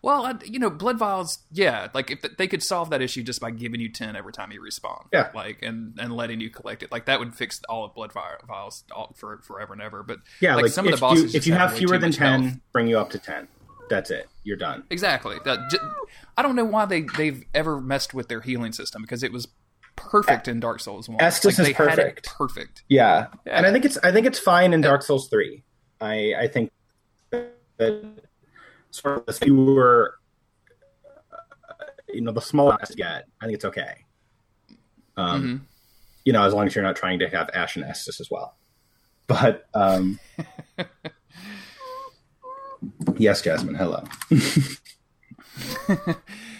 well, you know, blood vials. Yeah, like if they could solve that issue just by giving you ten every time you respawn. Yeah. like and and letting you collect it. Like that would fix all of blood vi- vials all, for forever and ever. But yeah, like, like, some of the bosses you, if you have have fewer than ten, health. bring you up to ten. That's it. You're done. Exactly. That, j- I don't know why they they've ever messed with their healing system because it was perfect in Dark Souls one. Estus like, is they had it perfect. perfect. Yeah. Yeah. and I think it's I think it's fine in Dark Souls three. I I think that sort of the fewer, uh, you know, the smaller you get, I think it's okay. Um, Mhm. you know, as long as you're not trying to have Ashen Estus as well. But um, yes, Jasmine, hello.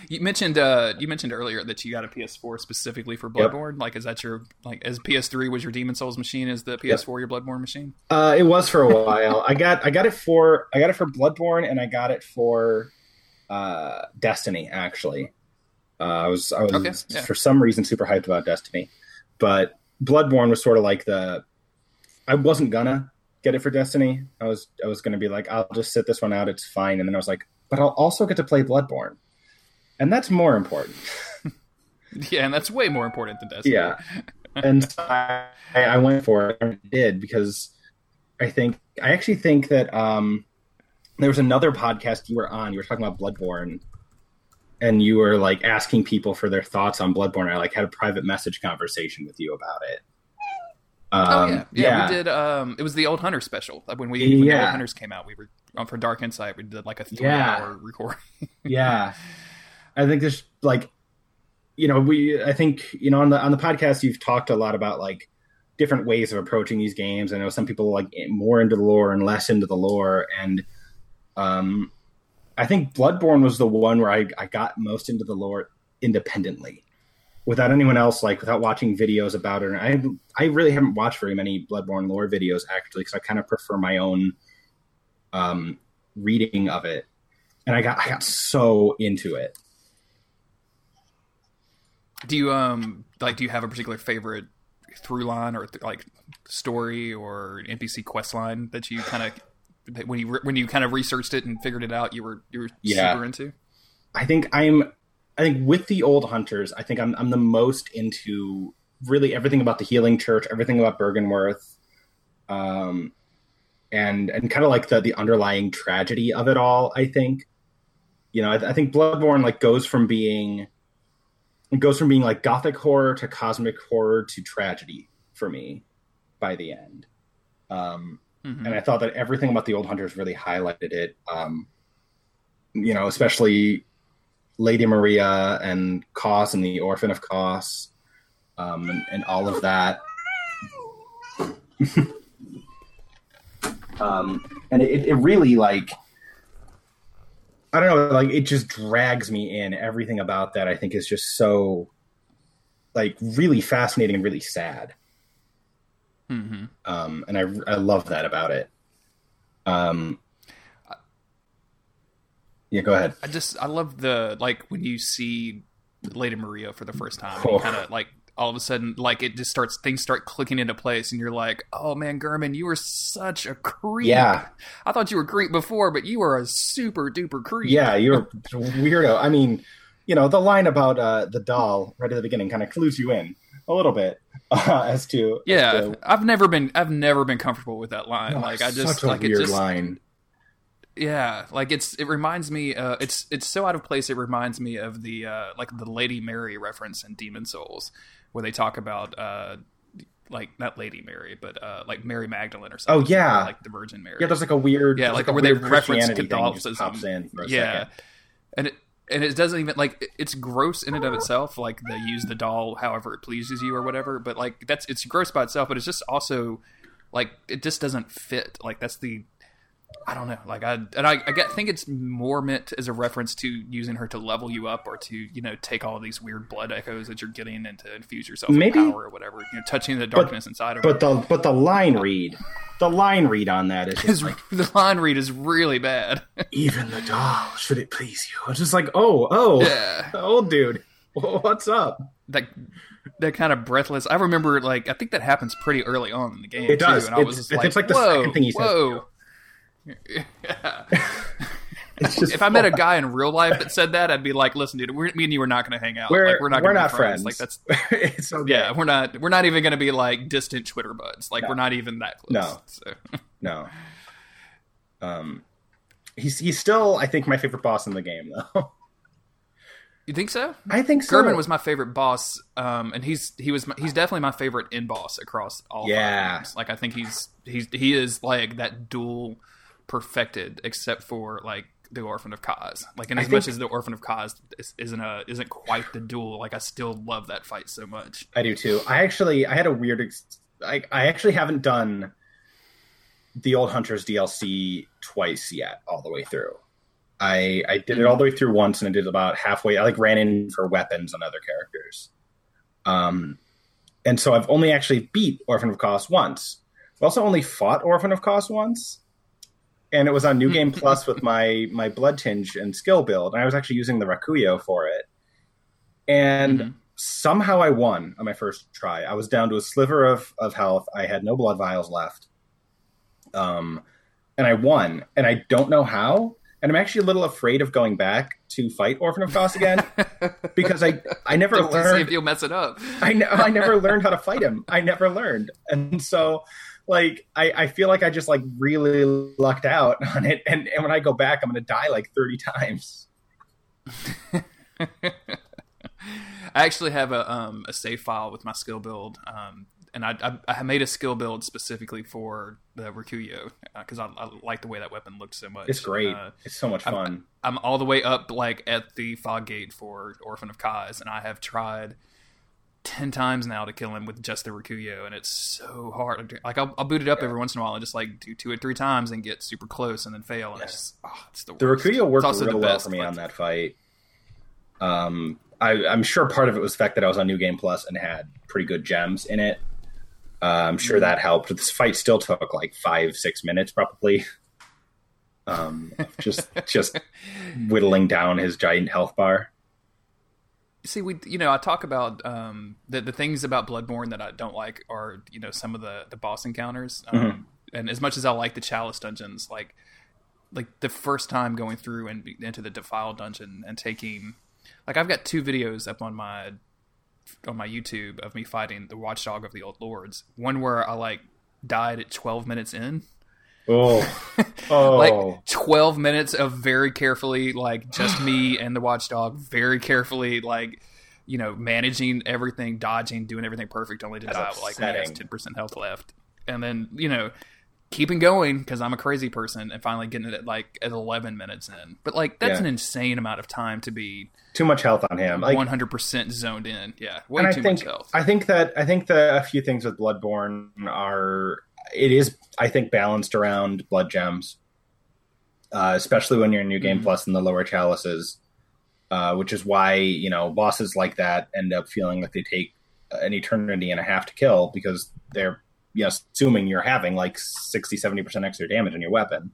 You mentioned uh, you mentioned earlier that you got a PS4 specifically for Yep. Bloodborne. Like, is that your like as PS3 was your Demon Souls machine? Is the PS4 your Bloodborne machine? Uh, it was for a while. I got I got it for I got it for Bloodborne and I got it for uh, Destiny. Actually, uh, I was I was Okay, yeah. for some reason super hyped about Destiny, but Bloodborne was sort of like the I wasn't gonna get it for Destiny. I was I was gonna be like I'll just sit this one out. It's fine. And then I was like, but I'll also get to play Bloodborne, and that's more important. Yeah, and that's way more important than Destiny. Yeah. and so I, I went for it and did because I think I actually think that um, there was another podcast you were on. You were talking about Bloodborne, and you were like asking people for their thoughts on Bloodborne. I like had a private message conversation with you about it. Oh Um, yeah. yeah, We did. Um, it was the Old Hunter special. When we when the Old Hunters came out, we were um, for Dark Insight. We did like a three Yeah. hour recording. yeah i think there's like you know we i think you know on the on the podcast you've talked a lot about like different ways of approaching these games. I know some people like more into the lore and less into the lore. And um i think bloodborne was the one where i, I got most into the lore independently without anyone else like without watching videos about it. And i i really haven't watched very many bloodborne lore videos actually because i kind of prefer my own um reading of it. And i got i got so into it Do you um like do you have a particular favorite through line or like story or NPC quest line that you kind of when you re- when you kind of researched it and figured it out you were you were Yeah. super into? I think I'm I think with the old hunters, I think I'm I'm the most into really everything about the healing church, everything about Byrgenwerth. Um and and kind of like the the underlying tragedy of it all. I think, you know, I, I think Bloodborne like goes from being it goes from being like gothic horror to cosmic horror to tragedy for me by the end. Um, mm-hmm. And I thought that everything about the old hunters really highlighted it. Um, you know, especially Lady Maria and Kos and the Orphan of Kos, um, and, and all of that. um, and it, it really like I don't know, like it just drags me in. Everything about that I think is just so like really fascinating and really sad. Mm-hmm. Um, and I I love that about it. Um, yeah, go ahead. I just I love the like when you see Lady Maria for the first time, oh. kind of like all of a sudden like it just starts things start clicking into place and you're like oh man Gehrman you were such a creep. Yeah. I thought you were creep before but you were a super duper creep. Yeah you're weirdo. I mean you know the line about uh, the doll right at the beginning kind of clues you in a little bit uh, as to yeah as to... i've never been i've never been comfortable with that line. Oh, like i just like weird it just line yeah, like it's it reminds me. Uh, it's it's so out of place. It reminds me of the uh, like the Lady Mary reference in Demon Souls, where they talk about uh, like not Lady Mary, but uh, like Mary Magdalene or something. Oh yeah, like the Virgin Mary. Yeah, there's like a weird yeah, like, like where they reference Catholicism. yeah, second. and it and it doesn't even like it's gross in and of itself. Like they use the doll however it pleases you or whatever. But like that's it's gross by itself. But it's just also like it just doesn't fit. Like that's the I don't know. Like I and I, I get, think it's more meant as a reference to using her to level you up or to you know take all these weird blood echoes that you're getting and to infuse yourself Maybe, with power or whatever. You know, touching the darkness but, inside of but her. But the but the line read, the line read on that is just like, the line read is really bad. even the doll, should it please you? It's just like oh oh yeah, old dude, what's up? That that kind of breathless. I remember like I think that happens pretty early on in the game. It does. Too, and I was just like, it's like the whoa, second thing he says. Whoa if I met a guy in real life that said that, I'd be like, "Listen, dude, we're, me and you are not going to hang out. We're, like, we're not. We're not friends. friends. Like that's it's okay. yeah. We're not. We're not even going to be like distant Twitter buds. Like no. we're not even that close. No, so. no. Um, he's he's still, I think, my favorite boss in the game, though. You think so? I think so. Gehrman was my favorite boss, um, and he's he was my, he's definitely my favorite in boss across all. Yeah, games. like I think he's he's he is like that dual perfected, except for like the Orphan of Kos. Like, and as much as the Orphan of Kos isn't a isn't quite the duel, like I still love that fight so much. I do too. I actually I had a weird. Ex- I I actually haven't done the Old Hunters DLC twice yet, all the way through. I I did it all the way through once, and I did about halfway. I like ran in for weapons on other characters. Um, and so I've only actually beat Orphan of Kos once. I've also only fought Orphan of Kos once and it was on New Game Plus with my my blood tinge and skill build, and I was actually using the Rakuyo for it. And mm-hmm. somehow I won on my first try. I was down to a sliver of of health. I had no blood vials left. Um, and I won, and I don't know how. And I'm actually a little afraid of going back to fight Orphan of Kos again because I I never Don't learned. If you'll mess it up. I know I never learned how to fight him. I never learned, and so like I, I feel like I just like really lucked out on it, and, and when I go back, I'm gonna die like 30 times. I actually have a um, a save file with my skill build, um, and I, I, I made a skill build specifically for the Rakuyo because uh, I, I, like the way that weapon looked so much. It's great. Uh, it's so much fun. I'm, I'm, all the way up like at the fog gate for Orphan of Kos, and I have tried ten times now to kill him with just the Rakuyo, and it's so hard. Like I'll, I'll boot it up yeah. every once in a while and just like do two or three times and get super close and then fail. And yeah. it's, just, oh, it's the, the Rakuyo worked real well for me on that fight. Um, I, am sure part of it was the fact that I was on New Game Plus and had pretty good gems in it. Uh, I'm sure mm-hmm. that helped. This fight still took like five, six minutes probably. Um, just just whittling down his giant health bar see we you know i talk about um, the, the things about bloodborne that i don't like are you know some of the the boss encounters um, mm-hmm. and as much as i like the chalice dungeons like like the first time going through and into the defile dungeon and taking like i've got two videos up on my on my youtube of me fighting the watchdog of the old lords one where i like died at 12 minutes in Oh, oh, like 12 minutes of very carefully like just me and the watchdog very carefully like you know managing everything dodging doing everything perfect only to That's die with, like when has 10% health left. And then you know keeping going because i'm a crazy person and finally getting it at like at 11 minutes in. But like that's Yeah. an insane amount of time to be too much health on him. Like, 100% zoned in. Yeah way too think much health. I think that I think that a few things with Bloodborne are it is I think balanced around blood gems, uh, especially when you're in New Game Mhm. Plus and the lower chalices, uh, which is why you know bosses like that end up feeling like they take an eternity and a half to kill because they're you know assuming you're having like 60 70 percent extra damage on your weapon.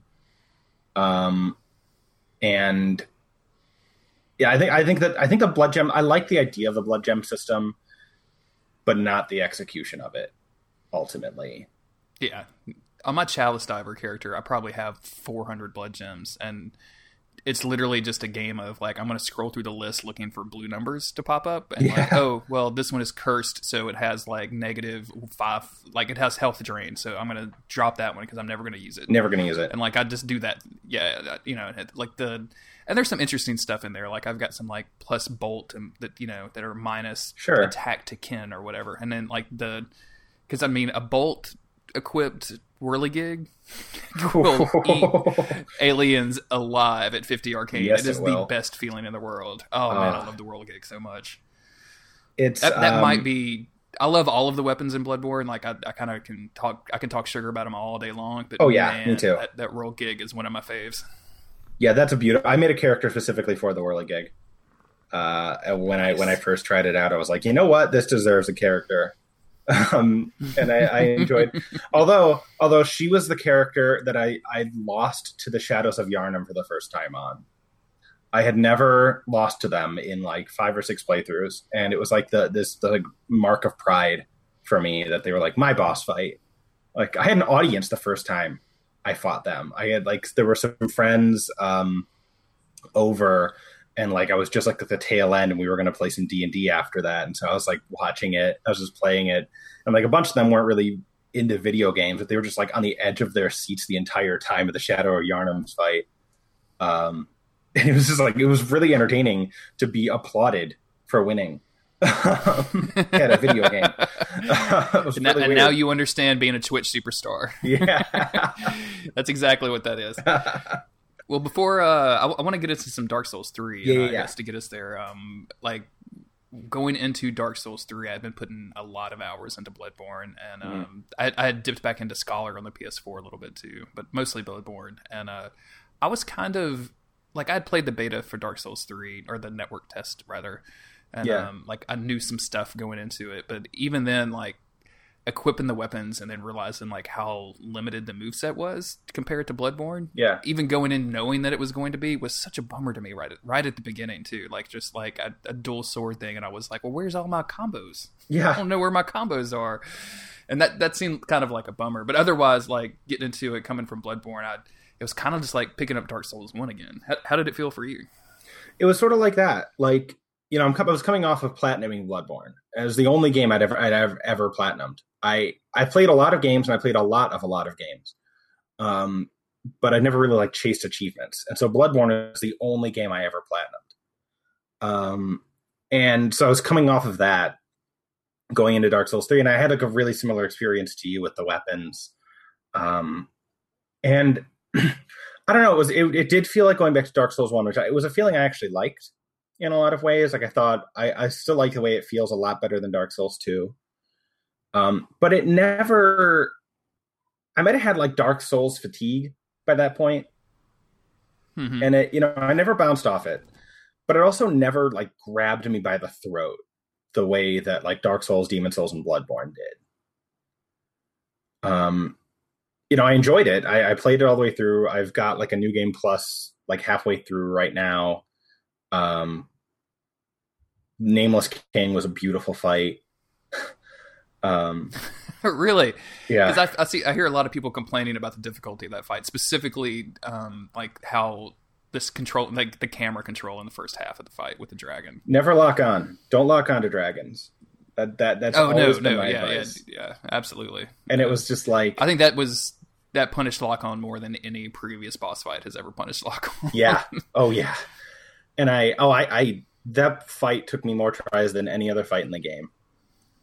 Um, and yeah, I think I think that I think the blood gem. I like the idea of the blood gem system, but not the execution of it. Ultimately, Yeah. On my Chalice Diver character, I probably have 400 blood gems, and it's literally just a game of like I'm going to scroll through the list looking for blue numbers to pop up, and like, Yeah. oh, well, this one is cursed, so it has like negative five, like it has health drain, so I'm going to drop that one because I'm never going to use it. never going to use it. And like I just do that, yeah, you know, like the and there's some interesting stuff in there. Like I've got some like plus bolt and that you know that are minus Sure. attack to kin or whatever, and then like the because I mean a bolt equipped whirligig will eat aliens alive at 50 arcane. Yes, it is it the best feeling in the world. Oh man, I Ah. love the whirligig so much. It's That, that um, might be. I love all of the weapons in Bloodborne. Like I, I kind of can talk. I can talk sugar about them all day long. But Oh, yeah, man, me too. That, that roll gig is one of my faves. Yeah, that's a beautiful. I made a character specifically for the Whirligig. Uh, and when I when I first tried it out, I was like, you know what, this deserves a character. Um, and I, I enjoyed. although although she was the character that I I lost to the Shadows of Yharnam for the first time on. I had never lost to them in like five or six playthroughs, and it was like the this the mark of pride for me that they were like my boss fight. Like I had an audience the first time I fought them. I had like there were some friends um, over, and like I was just like at the tail end, and we were going to play some D and D after that. And so I was like watching it. I was just playing it, and like a bunch of them weren't really into video games, but they were just like on the edge of their seats the entire time of the Shadow of Yharnam's fight. Um, and it was just like it was really entertaining to be applauded for winning at a video game. And, now, really and now you understand being a Twitch superstar. yeah. That's exactly what that is. Well, before uh, I, want to get into some Dark Souls three, Yeah, uh, yeah, I guess to get us there. Um, like going into Dark Souls three, I've been putting a lot of hours into Bloodborne, and Mm-hmm. um, I, I had dipped back into Scholar on the PS4 a little bit too, but mostly Bloodborne. And uh, I was kind of like I'd played the beta for Dark Souls three or the network test rather, and Yeah. um, like I knew some stuff going into it, but even then, like equipping the weapons and then realizing like how limited the moveset was compared to Bloodborne yeah. even going in knowing that it was going to be was such a bummer to me right at, right at the beginning too like just like a, a dual sword thing and i was like well where's all my combos Yeah. i don't know where my combos are and that that seemed kind of like a bummer but otherwise like getting into it coming from bloodborne i it was kind of just like picking up dark souls 1 again how, how did it feel for you It was sort of like that. Like, you know, I'm, I was coming off of platinuming Bloodborne. It was the only game I'd ever I'd ever, ever platinumed. I I played a lot of games and I played a lot of a lot of games. Um, but I never really like chased achievements. And so Bloodborne is the only game I ever platinumed. Um, and so I was coming off of that going into Dark Souls 3 and I had like a really similar experience to you with the weapons. Um, and I don't know, it was it, it did feel like going back to Dark Souls 1, which I, it was a feeling I actually liked in a lot of ways. Like I thought I, I still like the way it feels a lot better than Dark Souls 2. Um, but it never I might have had like Dark Souls fatigue by that point, Mhm. and it you know I never bounced off it, but it also never like grabbed me by the throat the way that like Dark Souls, Demon Souls, and Bloodborne did. Um, you know, I enjoyed it. I, I played it all the way through. I've got like a new game plus like halfway through right now. Um, Nameless King was a beautiful fight. Um, really yeah, because I, I see i hear a lot of people complaining about the difficulty of that fight specifically um like how this control like the camera control in the first half of the fight with the dragon never lock on. Don't lock on to dragons. That that that's oh no no my yeah, yeah advice. yeah absolutely And it was just like I think that was that punished Lock-On more than any previous boss fight has ever punished Lock-On. yeah. Oh yeah. And I oh I, I that fight took me more tries than any other fight in the game.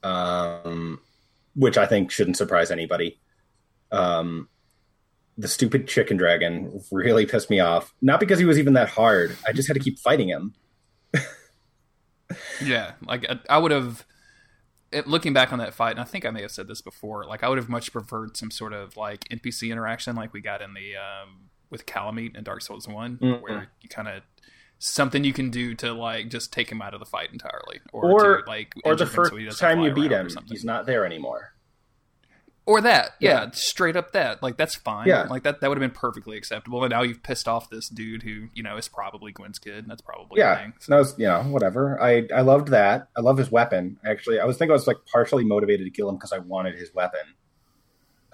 Um which I think shouldn't surprise anybody. Um the stupid chicken dragon really pissed me off. Not because he was even that hard. I just had to keep fighting him. yeah, like I, I would have it, looking back on that fight, and I think I may have said this before, like I would have much preferred some sort of like NPC interaction, like we got in the um, with Kalameet in Dark Souls One, mm-hmm. where you kind of something you can do to like just take him out of the fight entirely, or, or to, like or the first so time you beat him, he's not there anymore. Or that yeah, yeah, straight up that like that's fine. Yeah. Like that that would have been perfectly acceptable and now you've pissed off this dude who you know is probably Gwyn's kid and that's probably yeah thing, so. was you know whatever. I i loved that. I love his weapon actually. I was thinking i was like partially motivated to kill him because i wanted his weapon.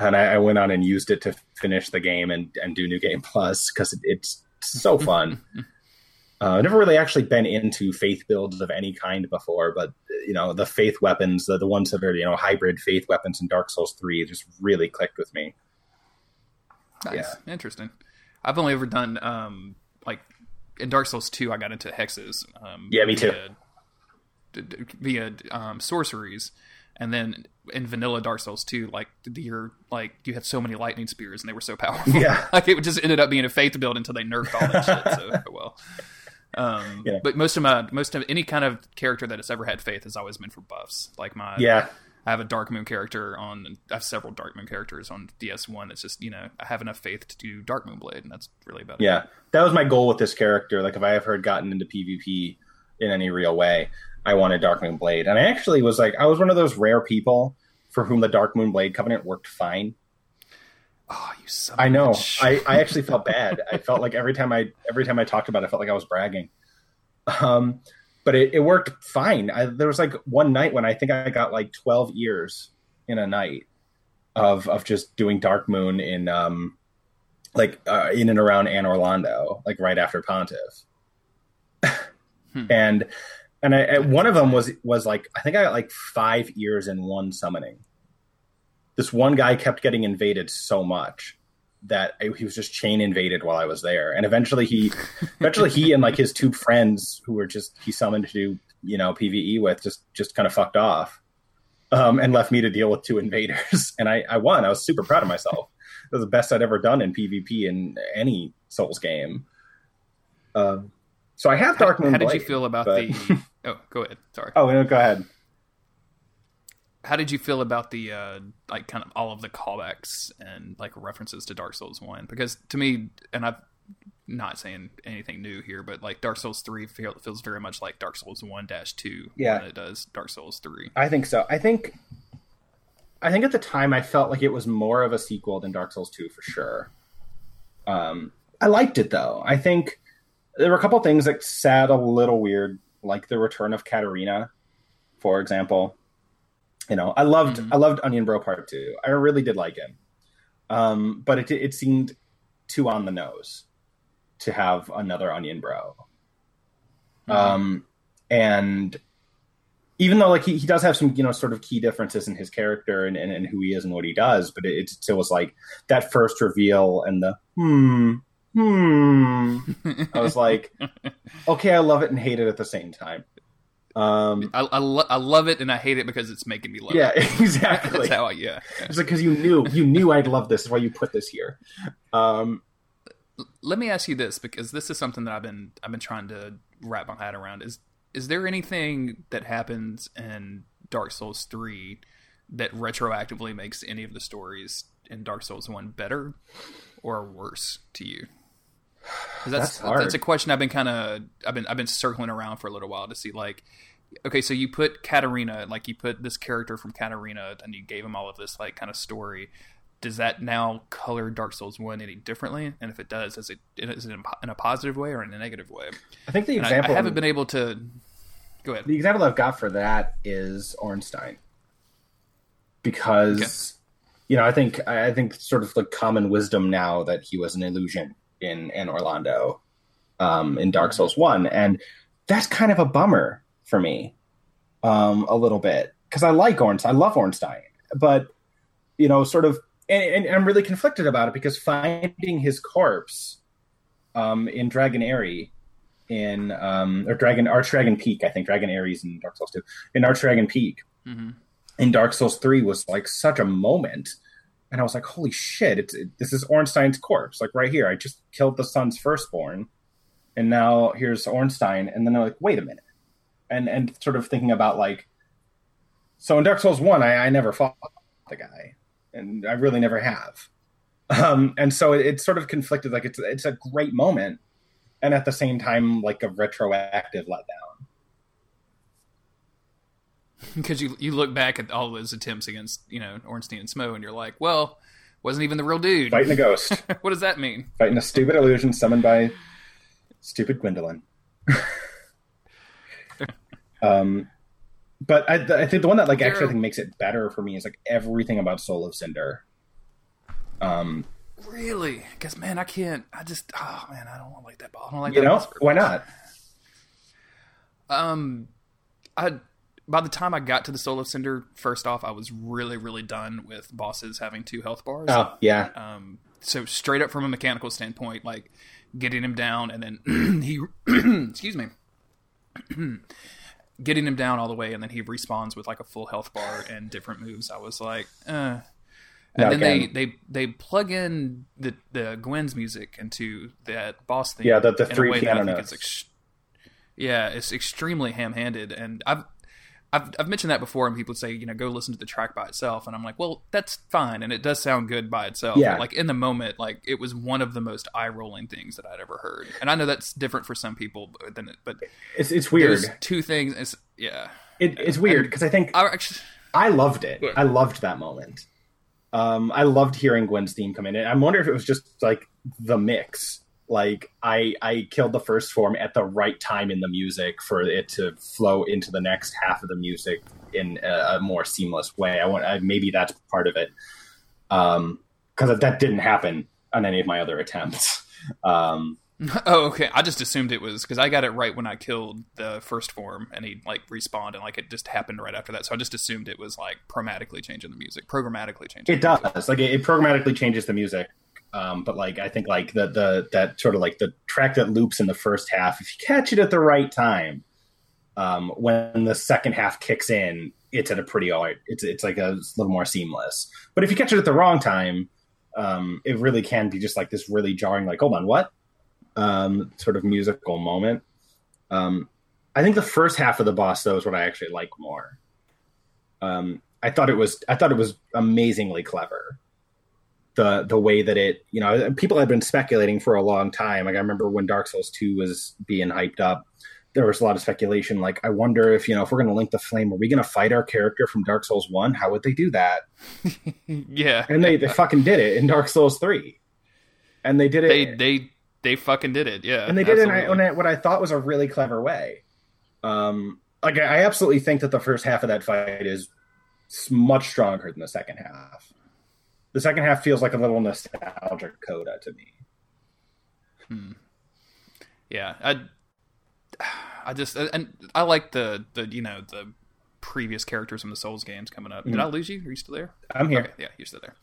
And I, I, went on and used it to finish the game and and do new game plus because it, it's so fun Uh, I've never really actually been into faith builds of any kind before, but you know the faith weapons, the, the ones that are you know hybrid faith weapons in Dark Souls three, just really clicked with me. Nice, yeah. interesting. I've only ever done um, like in Dark Souls two, I got into hexes. Um, yeah, me too. Via, via um, sorceries, and then in vanilla Dark Souls 2, like you're like you had so many lightning spears and they were so powerful. Yeah, like it just ended up being a faith build until they nerfed all that shit. So oh well. Um, yeah. But most of my most of any kind of character that has ever had faith has always been for buffs. Like my yeah, I have a Dark Moon character on. I have several Dark Moon characters on DS One. It's just you know I have enough faith to do Dark Moon Blade, and that's really about yeah. it. that was my goal with this character. Like if I ever had gotten into PvP in any real way, I wanted Dark Moon Blade, and I actually was like I was one of those rare people for whom the Dark Moon Blade Covenant worked fine. Oh, you son I know. I, I actually felt bad. I felt like every time I every time I talked about it, I felt like I was bragging. Um, but it, it worked fine. I, there was like one night when I think I got like twelve ears in a night of of just doing Dark Moon in um like uh, in and around Anor Londo, like right after Pontiff. hmm. And and I, one of them was was like I think I got like five ears in one summoning this one guy kept getting invaded so much that he was just chain invaded while I was there. And eventually he, eventually he and like his two friends who were just he summoned to do you know PVE with just just kind of fucked off, um, and left me to deal with two invaders. And I I won. I was super proud of myself. It was the best I'd ever done in PvP in any Souls game. Um, so I have Dark Moon. How, how did Blade, you feel about but... the? Oh, go ahead. Sorry. Oh, no, go ahead how did you feel about the uh, like kind of all of the callbacks and like references to Dark Souls One? Because to me, and I'm not saying anything new here, but like Dark Souls Three feel, feels very much like Dark Souls One Dash Two. Yeah, it does Dark Souls Three. I think so. I think. I think at the time I felt like it was more of a sequel than Dark Souls 2 for sure. Um, I liked it though. I think there were a couple things that sat a little weird, like the return of Catarina, for example. You know, I loved mm-hmm. I loved Onion Bro Part Two. I really did like him, um, but it it seemed too on the nose to have another Onion Bro. Mm-hmm. Um, and even though like he, he does have some you know sort of key differences in his character and, and, and who he is and what he does, but it, it still was like that first reveal and the hmm hmm. I was like, okay, I love it and hate it at the same time. Um, I I, lo- I, love it and I hate it because it's making me love yeah, it. Yeah, exactly. That's how I yeah. yeah. It's like because you knew you knew I'd love this. That's why you put this here. Um, let me ask you this because this is something that I've been I've been trying to wrap my head around. Is is there anything that happens in Dark Souls three that retroactively makes any of the stories in Dark Souls one better or worse to you? That's that's, that's, a question I've been kind of I've been I've been circling around for a little while to see like okay so you put Catarina like you put this character from Catarina and you gave him all of this like kind of story. Does that now color Dark Souls one any differently? And if it does is it is it in a positive way or in a negative way? I think the example I, I, haven't been able to go ahead. the example I've got for that is Ornstein. Because okay. you know I think I think sort of like common wisdom now that he was an illusion in Anor Londo um, in Dark Souls One, and that's kind of a bummer for me, um, a little bit because I like Ornstein, I love Ornstein, but you know, sort of and, and I'm really conflicted about it because finding his corpse um, in Dragon Aerie in um, or Dragon Arch Dragon Peak, I think Dragon Aries in Dark Souls 2. In Arch Dragon Peak Mm-hmm. in Dark Souls 3 was like such a moment. And I was like, holy shit, it's it, this is Ornstein's corpse. Like right here. I just killed the son's firstborn. And now here's Ornstein. And then I'm like, wait a minute. And and sort of thinking about like so in Dark Souls 1, I, I never fought the guy. And I really never have. Um, and so it, it's sort of conflicted, like it's it's a great moment, and at the same time, like a retroactive letdown. Because you you look back at all those attempts against you know Ornstein and Smough, and you're like, well, wasn't even the real dude. Fighting a ghost. what does that mean? fighting a stupid illusion summoned by stupid Gwyndolin. um, but I, I think the one that like actually I think makes it better for me is like everything about Soul of Cinder. Um, Really? Because man, I can't. I just oh man, I don't like that ball. I don't like you that know why not? Um, I by the time I got to the Soul of Cinder, first off, I was really really done with bosses having two health bars. Oh yeah, Um, so straight up from a mechanical standpoint, like getting him down and then he, excuse me, getting him down all the way and then he respawns with like a full health bar and different moves. I was like, uh. And then they, they they plug in the the Gwyn's music into that boss theme. Yeah, the- the three piano notes. ex- yeah, it's extremely ham-handed, and I've I've, I've mentioned that before, and people say, you know, go listen to the track by itself, and I'm like, well, that's fine, and it does sound good by itself. Yeah. But, like in the moment, like it was one of the most eye-rolling things that I'd ever heard, and I know that's different for some people, but then, but it's it's weird. two things, is yeah, It, it's weird because I think I actually, I loved it. I loved that moment. Um, I loved hearing Gwyn's theme come in. And I wonder if it was just like the mix. Like I, I killed the first form at the right time in the music for it to flow into the next half of the music in a, a more seamless way. I want I, maybe that's part of it, because that didn't happen on any of my other attempts. Um, oh okay, I just assumed it was because I got it right when I killed the first form, and he like respawned, and like it just happened right after that, so I just assumed it was like programmatically changing the music, programmatically changing. It the music. does. Like it, it programmatically changes the music. Um, but like I think like the the that sort of like the track that loops in the first half, if you catch it at the right time, um, when the second half kicks in, it's at a pretty all right. It's it's like a little more seamless. But if you catch it at the wrong time, um, it really can be just like this really jarring, like hold on, what? Um, sort of musical moment. Um, I think the first half of the boss though is what I actually like more. Um, I thought it was I thought it was amazingly clever. The the way that it you know people had been speculating for a long time. Like I remember when Dark Souls two was being hyped up, there was a lot of speculation. Like I wonder if you know if we're going to link the flame, are we going to fight our character from Dark Souls one? How would they do that? yeah, And they they fucking did it in Dark Souls three, and they did it. they they they fucking did it. Yeah, and they did it in, in what I thought was a really clever way. Um, like I absolutely think that the first half of that fight is much stronger than the second half. The second half feels like a little nostalgic coda to me. Hmm. Yeah, I, I just and I like the the you know the previous characters from the Souls games coming up. Did Mhm. I lose you? Are you still there? I'm here. Okay, yeah, you're still there.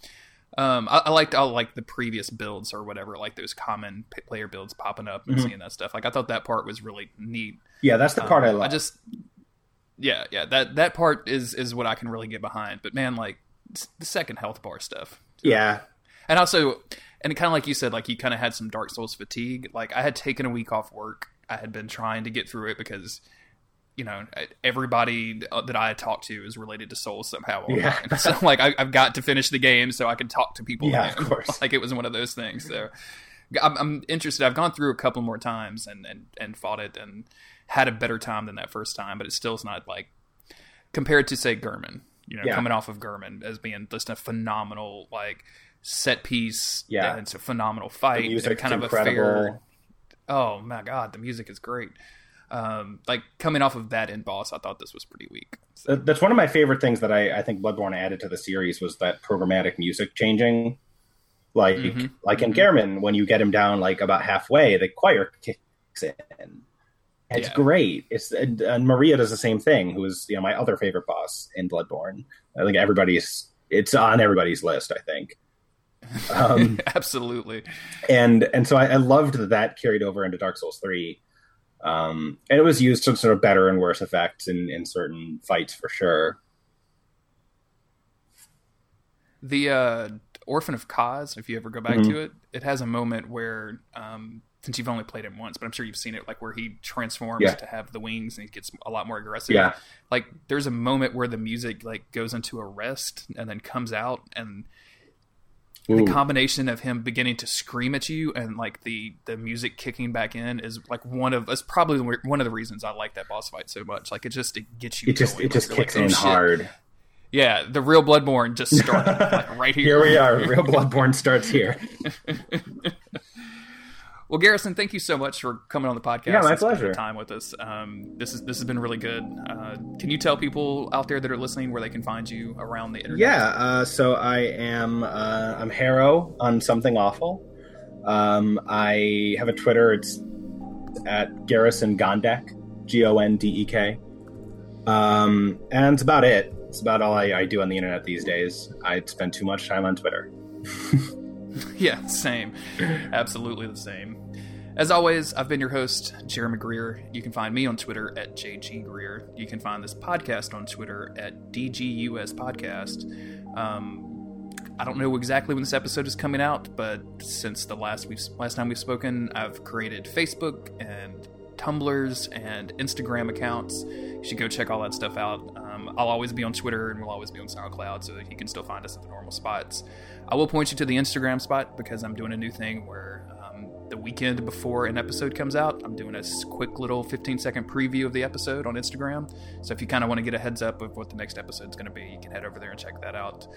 Um, I, I liked all like the previous builds or whatever, like those common player builds popping up and Mhm. seeing that stuff. Like I thought that part was really neat. Yeah, that's the part I Um, love. I just, yeah, yeah, that that part is is what I can really get behind. But man, like the second health bar stuff, yeah, and also, and kind of like you said, like you kind of had some Dark Souls fatigue. Like I had taken a week off work. I had been trying to get through it because, you know, everybody uh, that I talked to is related to Souls somehow. Online. Yeah. so like I, I've got to finish the game so I can talk to people. Yeah, again. of course. like it was one of those things. So I'm, I'm interested. I've gone through a couple more times and, and and fought it and had a better time than that first time, but it still is not like compared to say Gehrman. You know, Yeah. coming off of Gehrman as being just a phenomenal like set piece. Yeah. and it's a phenomenal fight. the music's kind of incredible. a fair. Oh my god, the music is great. Um, like coming off of that end boss, I thought this was pretty weak. So, that's one of my favorite things that I, I think Bloodborne added to the series was that programmatic music changing. Like Mhm. like in Mhm. Gehrman, when you get him down like about halfway, the choir kicks in. It's Yeah. great. It's and, and Maria does the same thing. Who is you know my other favorite boss in Bloodborne. I think everybody's it's on everybody's list. I think Um, Absolutely. and and so I, I loved that that carried over into Dark Souls three, um, and it was used to sort of better and worse effects in in certain fights for sure. The uh, Orphan of Kos, if you ever go back Mhm. to it, it has a moment where, um, since you've only played it once, but I'm sure you've seen it, like where he transforms Yeah. to have the wings and he gets a lot more aggressive. Yeah, Like there's a moment where the music like goes into a rest and then comes out, and Ooh. the combination of him beginning to scream at you and like the the music kicking back in is like one of it's probably one of the reasons I like that boss fight so much. Like it just it gets you. it just going. it just Like, kicks like, oh, in shit. hard. Yeah, the real Bloodborne just started like right here. Here we are. Real Bloodborne starts here. Well, Garrison, thank you so much for coming on the podcast. Yeah, my pleasure. Time with us. Um, this is this has been really good. Uh, can you tell people out there that are listening where they can find you around the internet? Yeah, uh, so I am uh, I'm Harrow on something awful. Um, I have a Twitter. It's at Garrison Gondek, G O N D E K. Um, and it's about it. It's about all I, I do on the internet these days. I spend too much time on Twitter. Yeah, same. Absolutely the same. As always, I've been your host, Jeremy Greer. You can find me on Twitter at JG Greer. You can find this podcast on Twitter at DGUS Podcast. Um, I don't know exactly when this episode is coming out, but since the last we've last time we've spoken, I've created Facebook and Tumblrs and Instagram accounts. You should go check all that stuff out. Um, I'll always be on Twitter and we'll always be on SoundCloud, so you can still find us at the normal spots. I will point you to the Instagram spot because I'm doing a new thing where the weekend before an episode comes out, I'm doing a quick little 15 second preview of the episode on Instagram. So if you kind of want to get a heads up of what the next episode is going to be, you can head over there and check that out.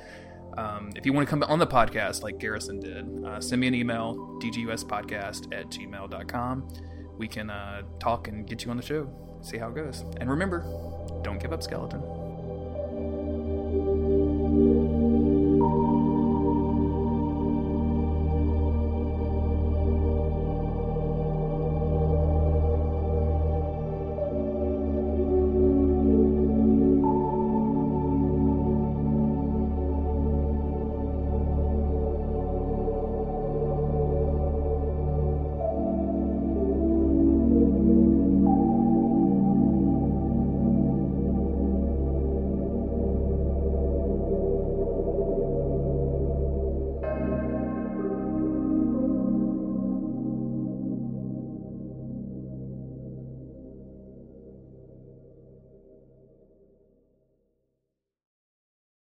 Um, if you want to come on the podcast like Garrison did, uh, send me an email, dguspodcast at gmail.com. We can uh, talk and get you on the show, see how it goes. And remember, don't give up, skeleton.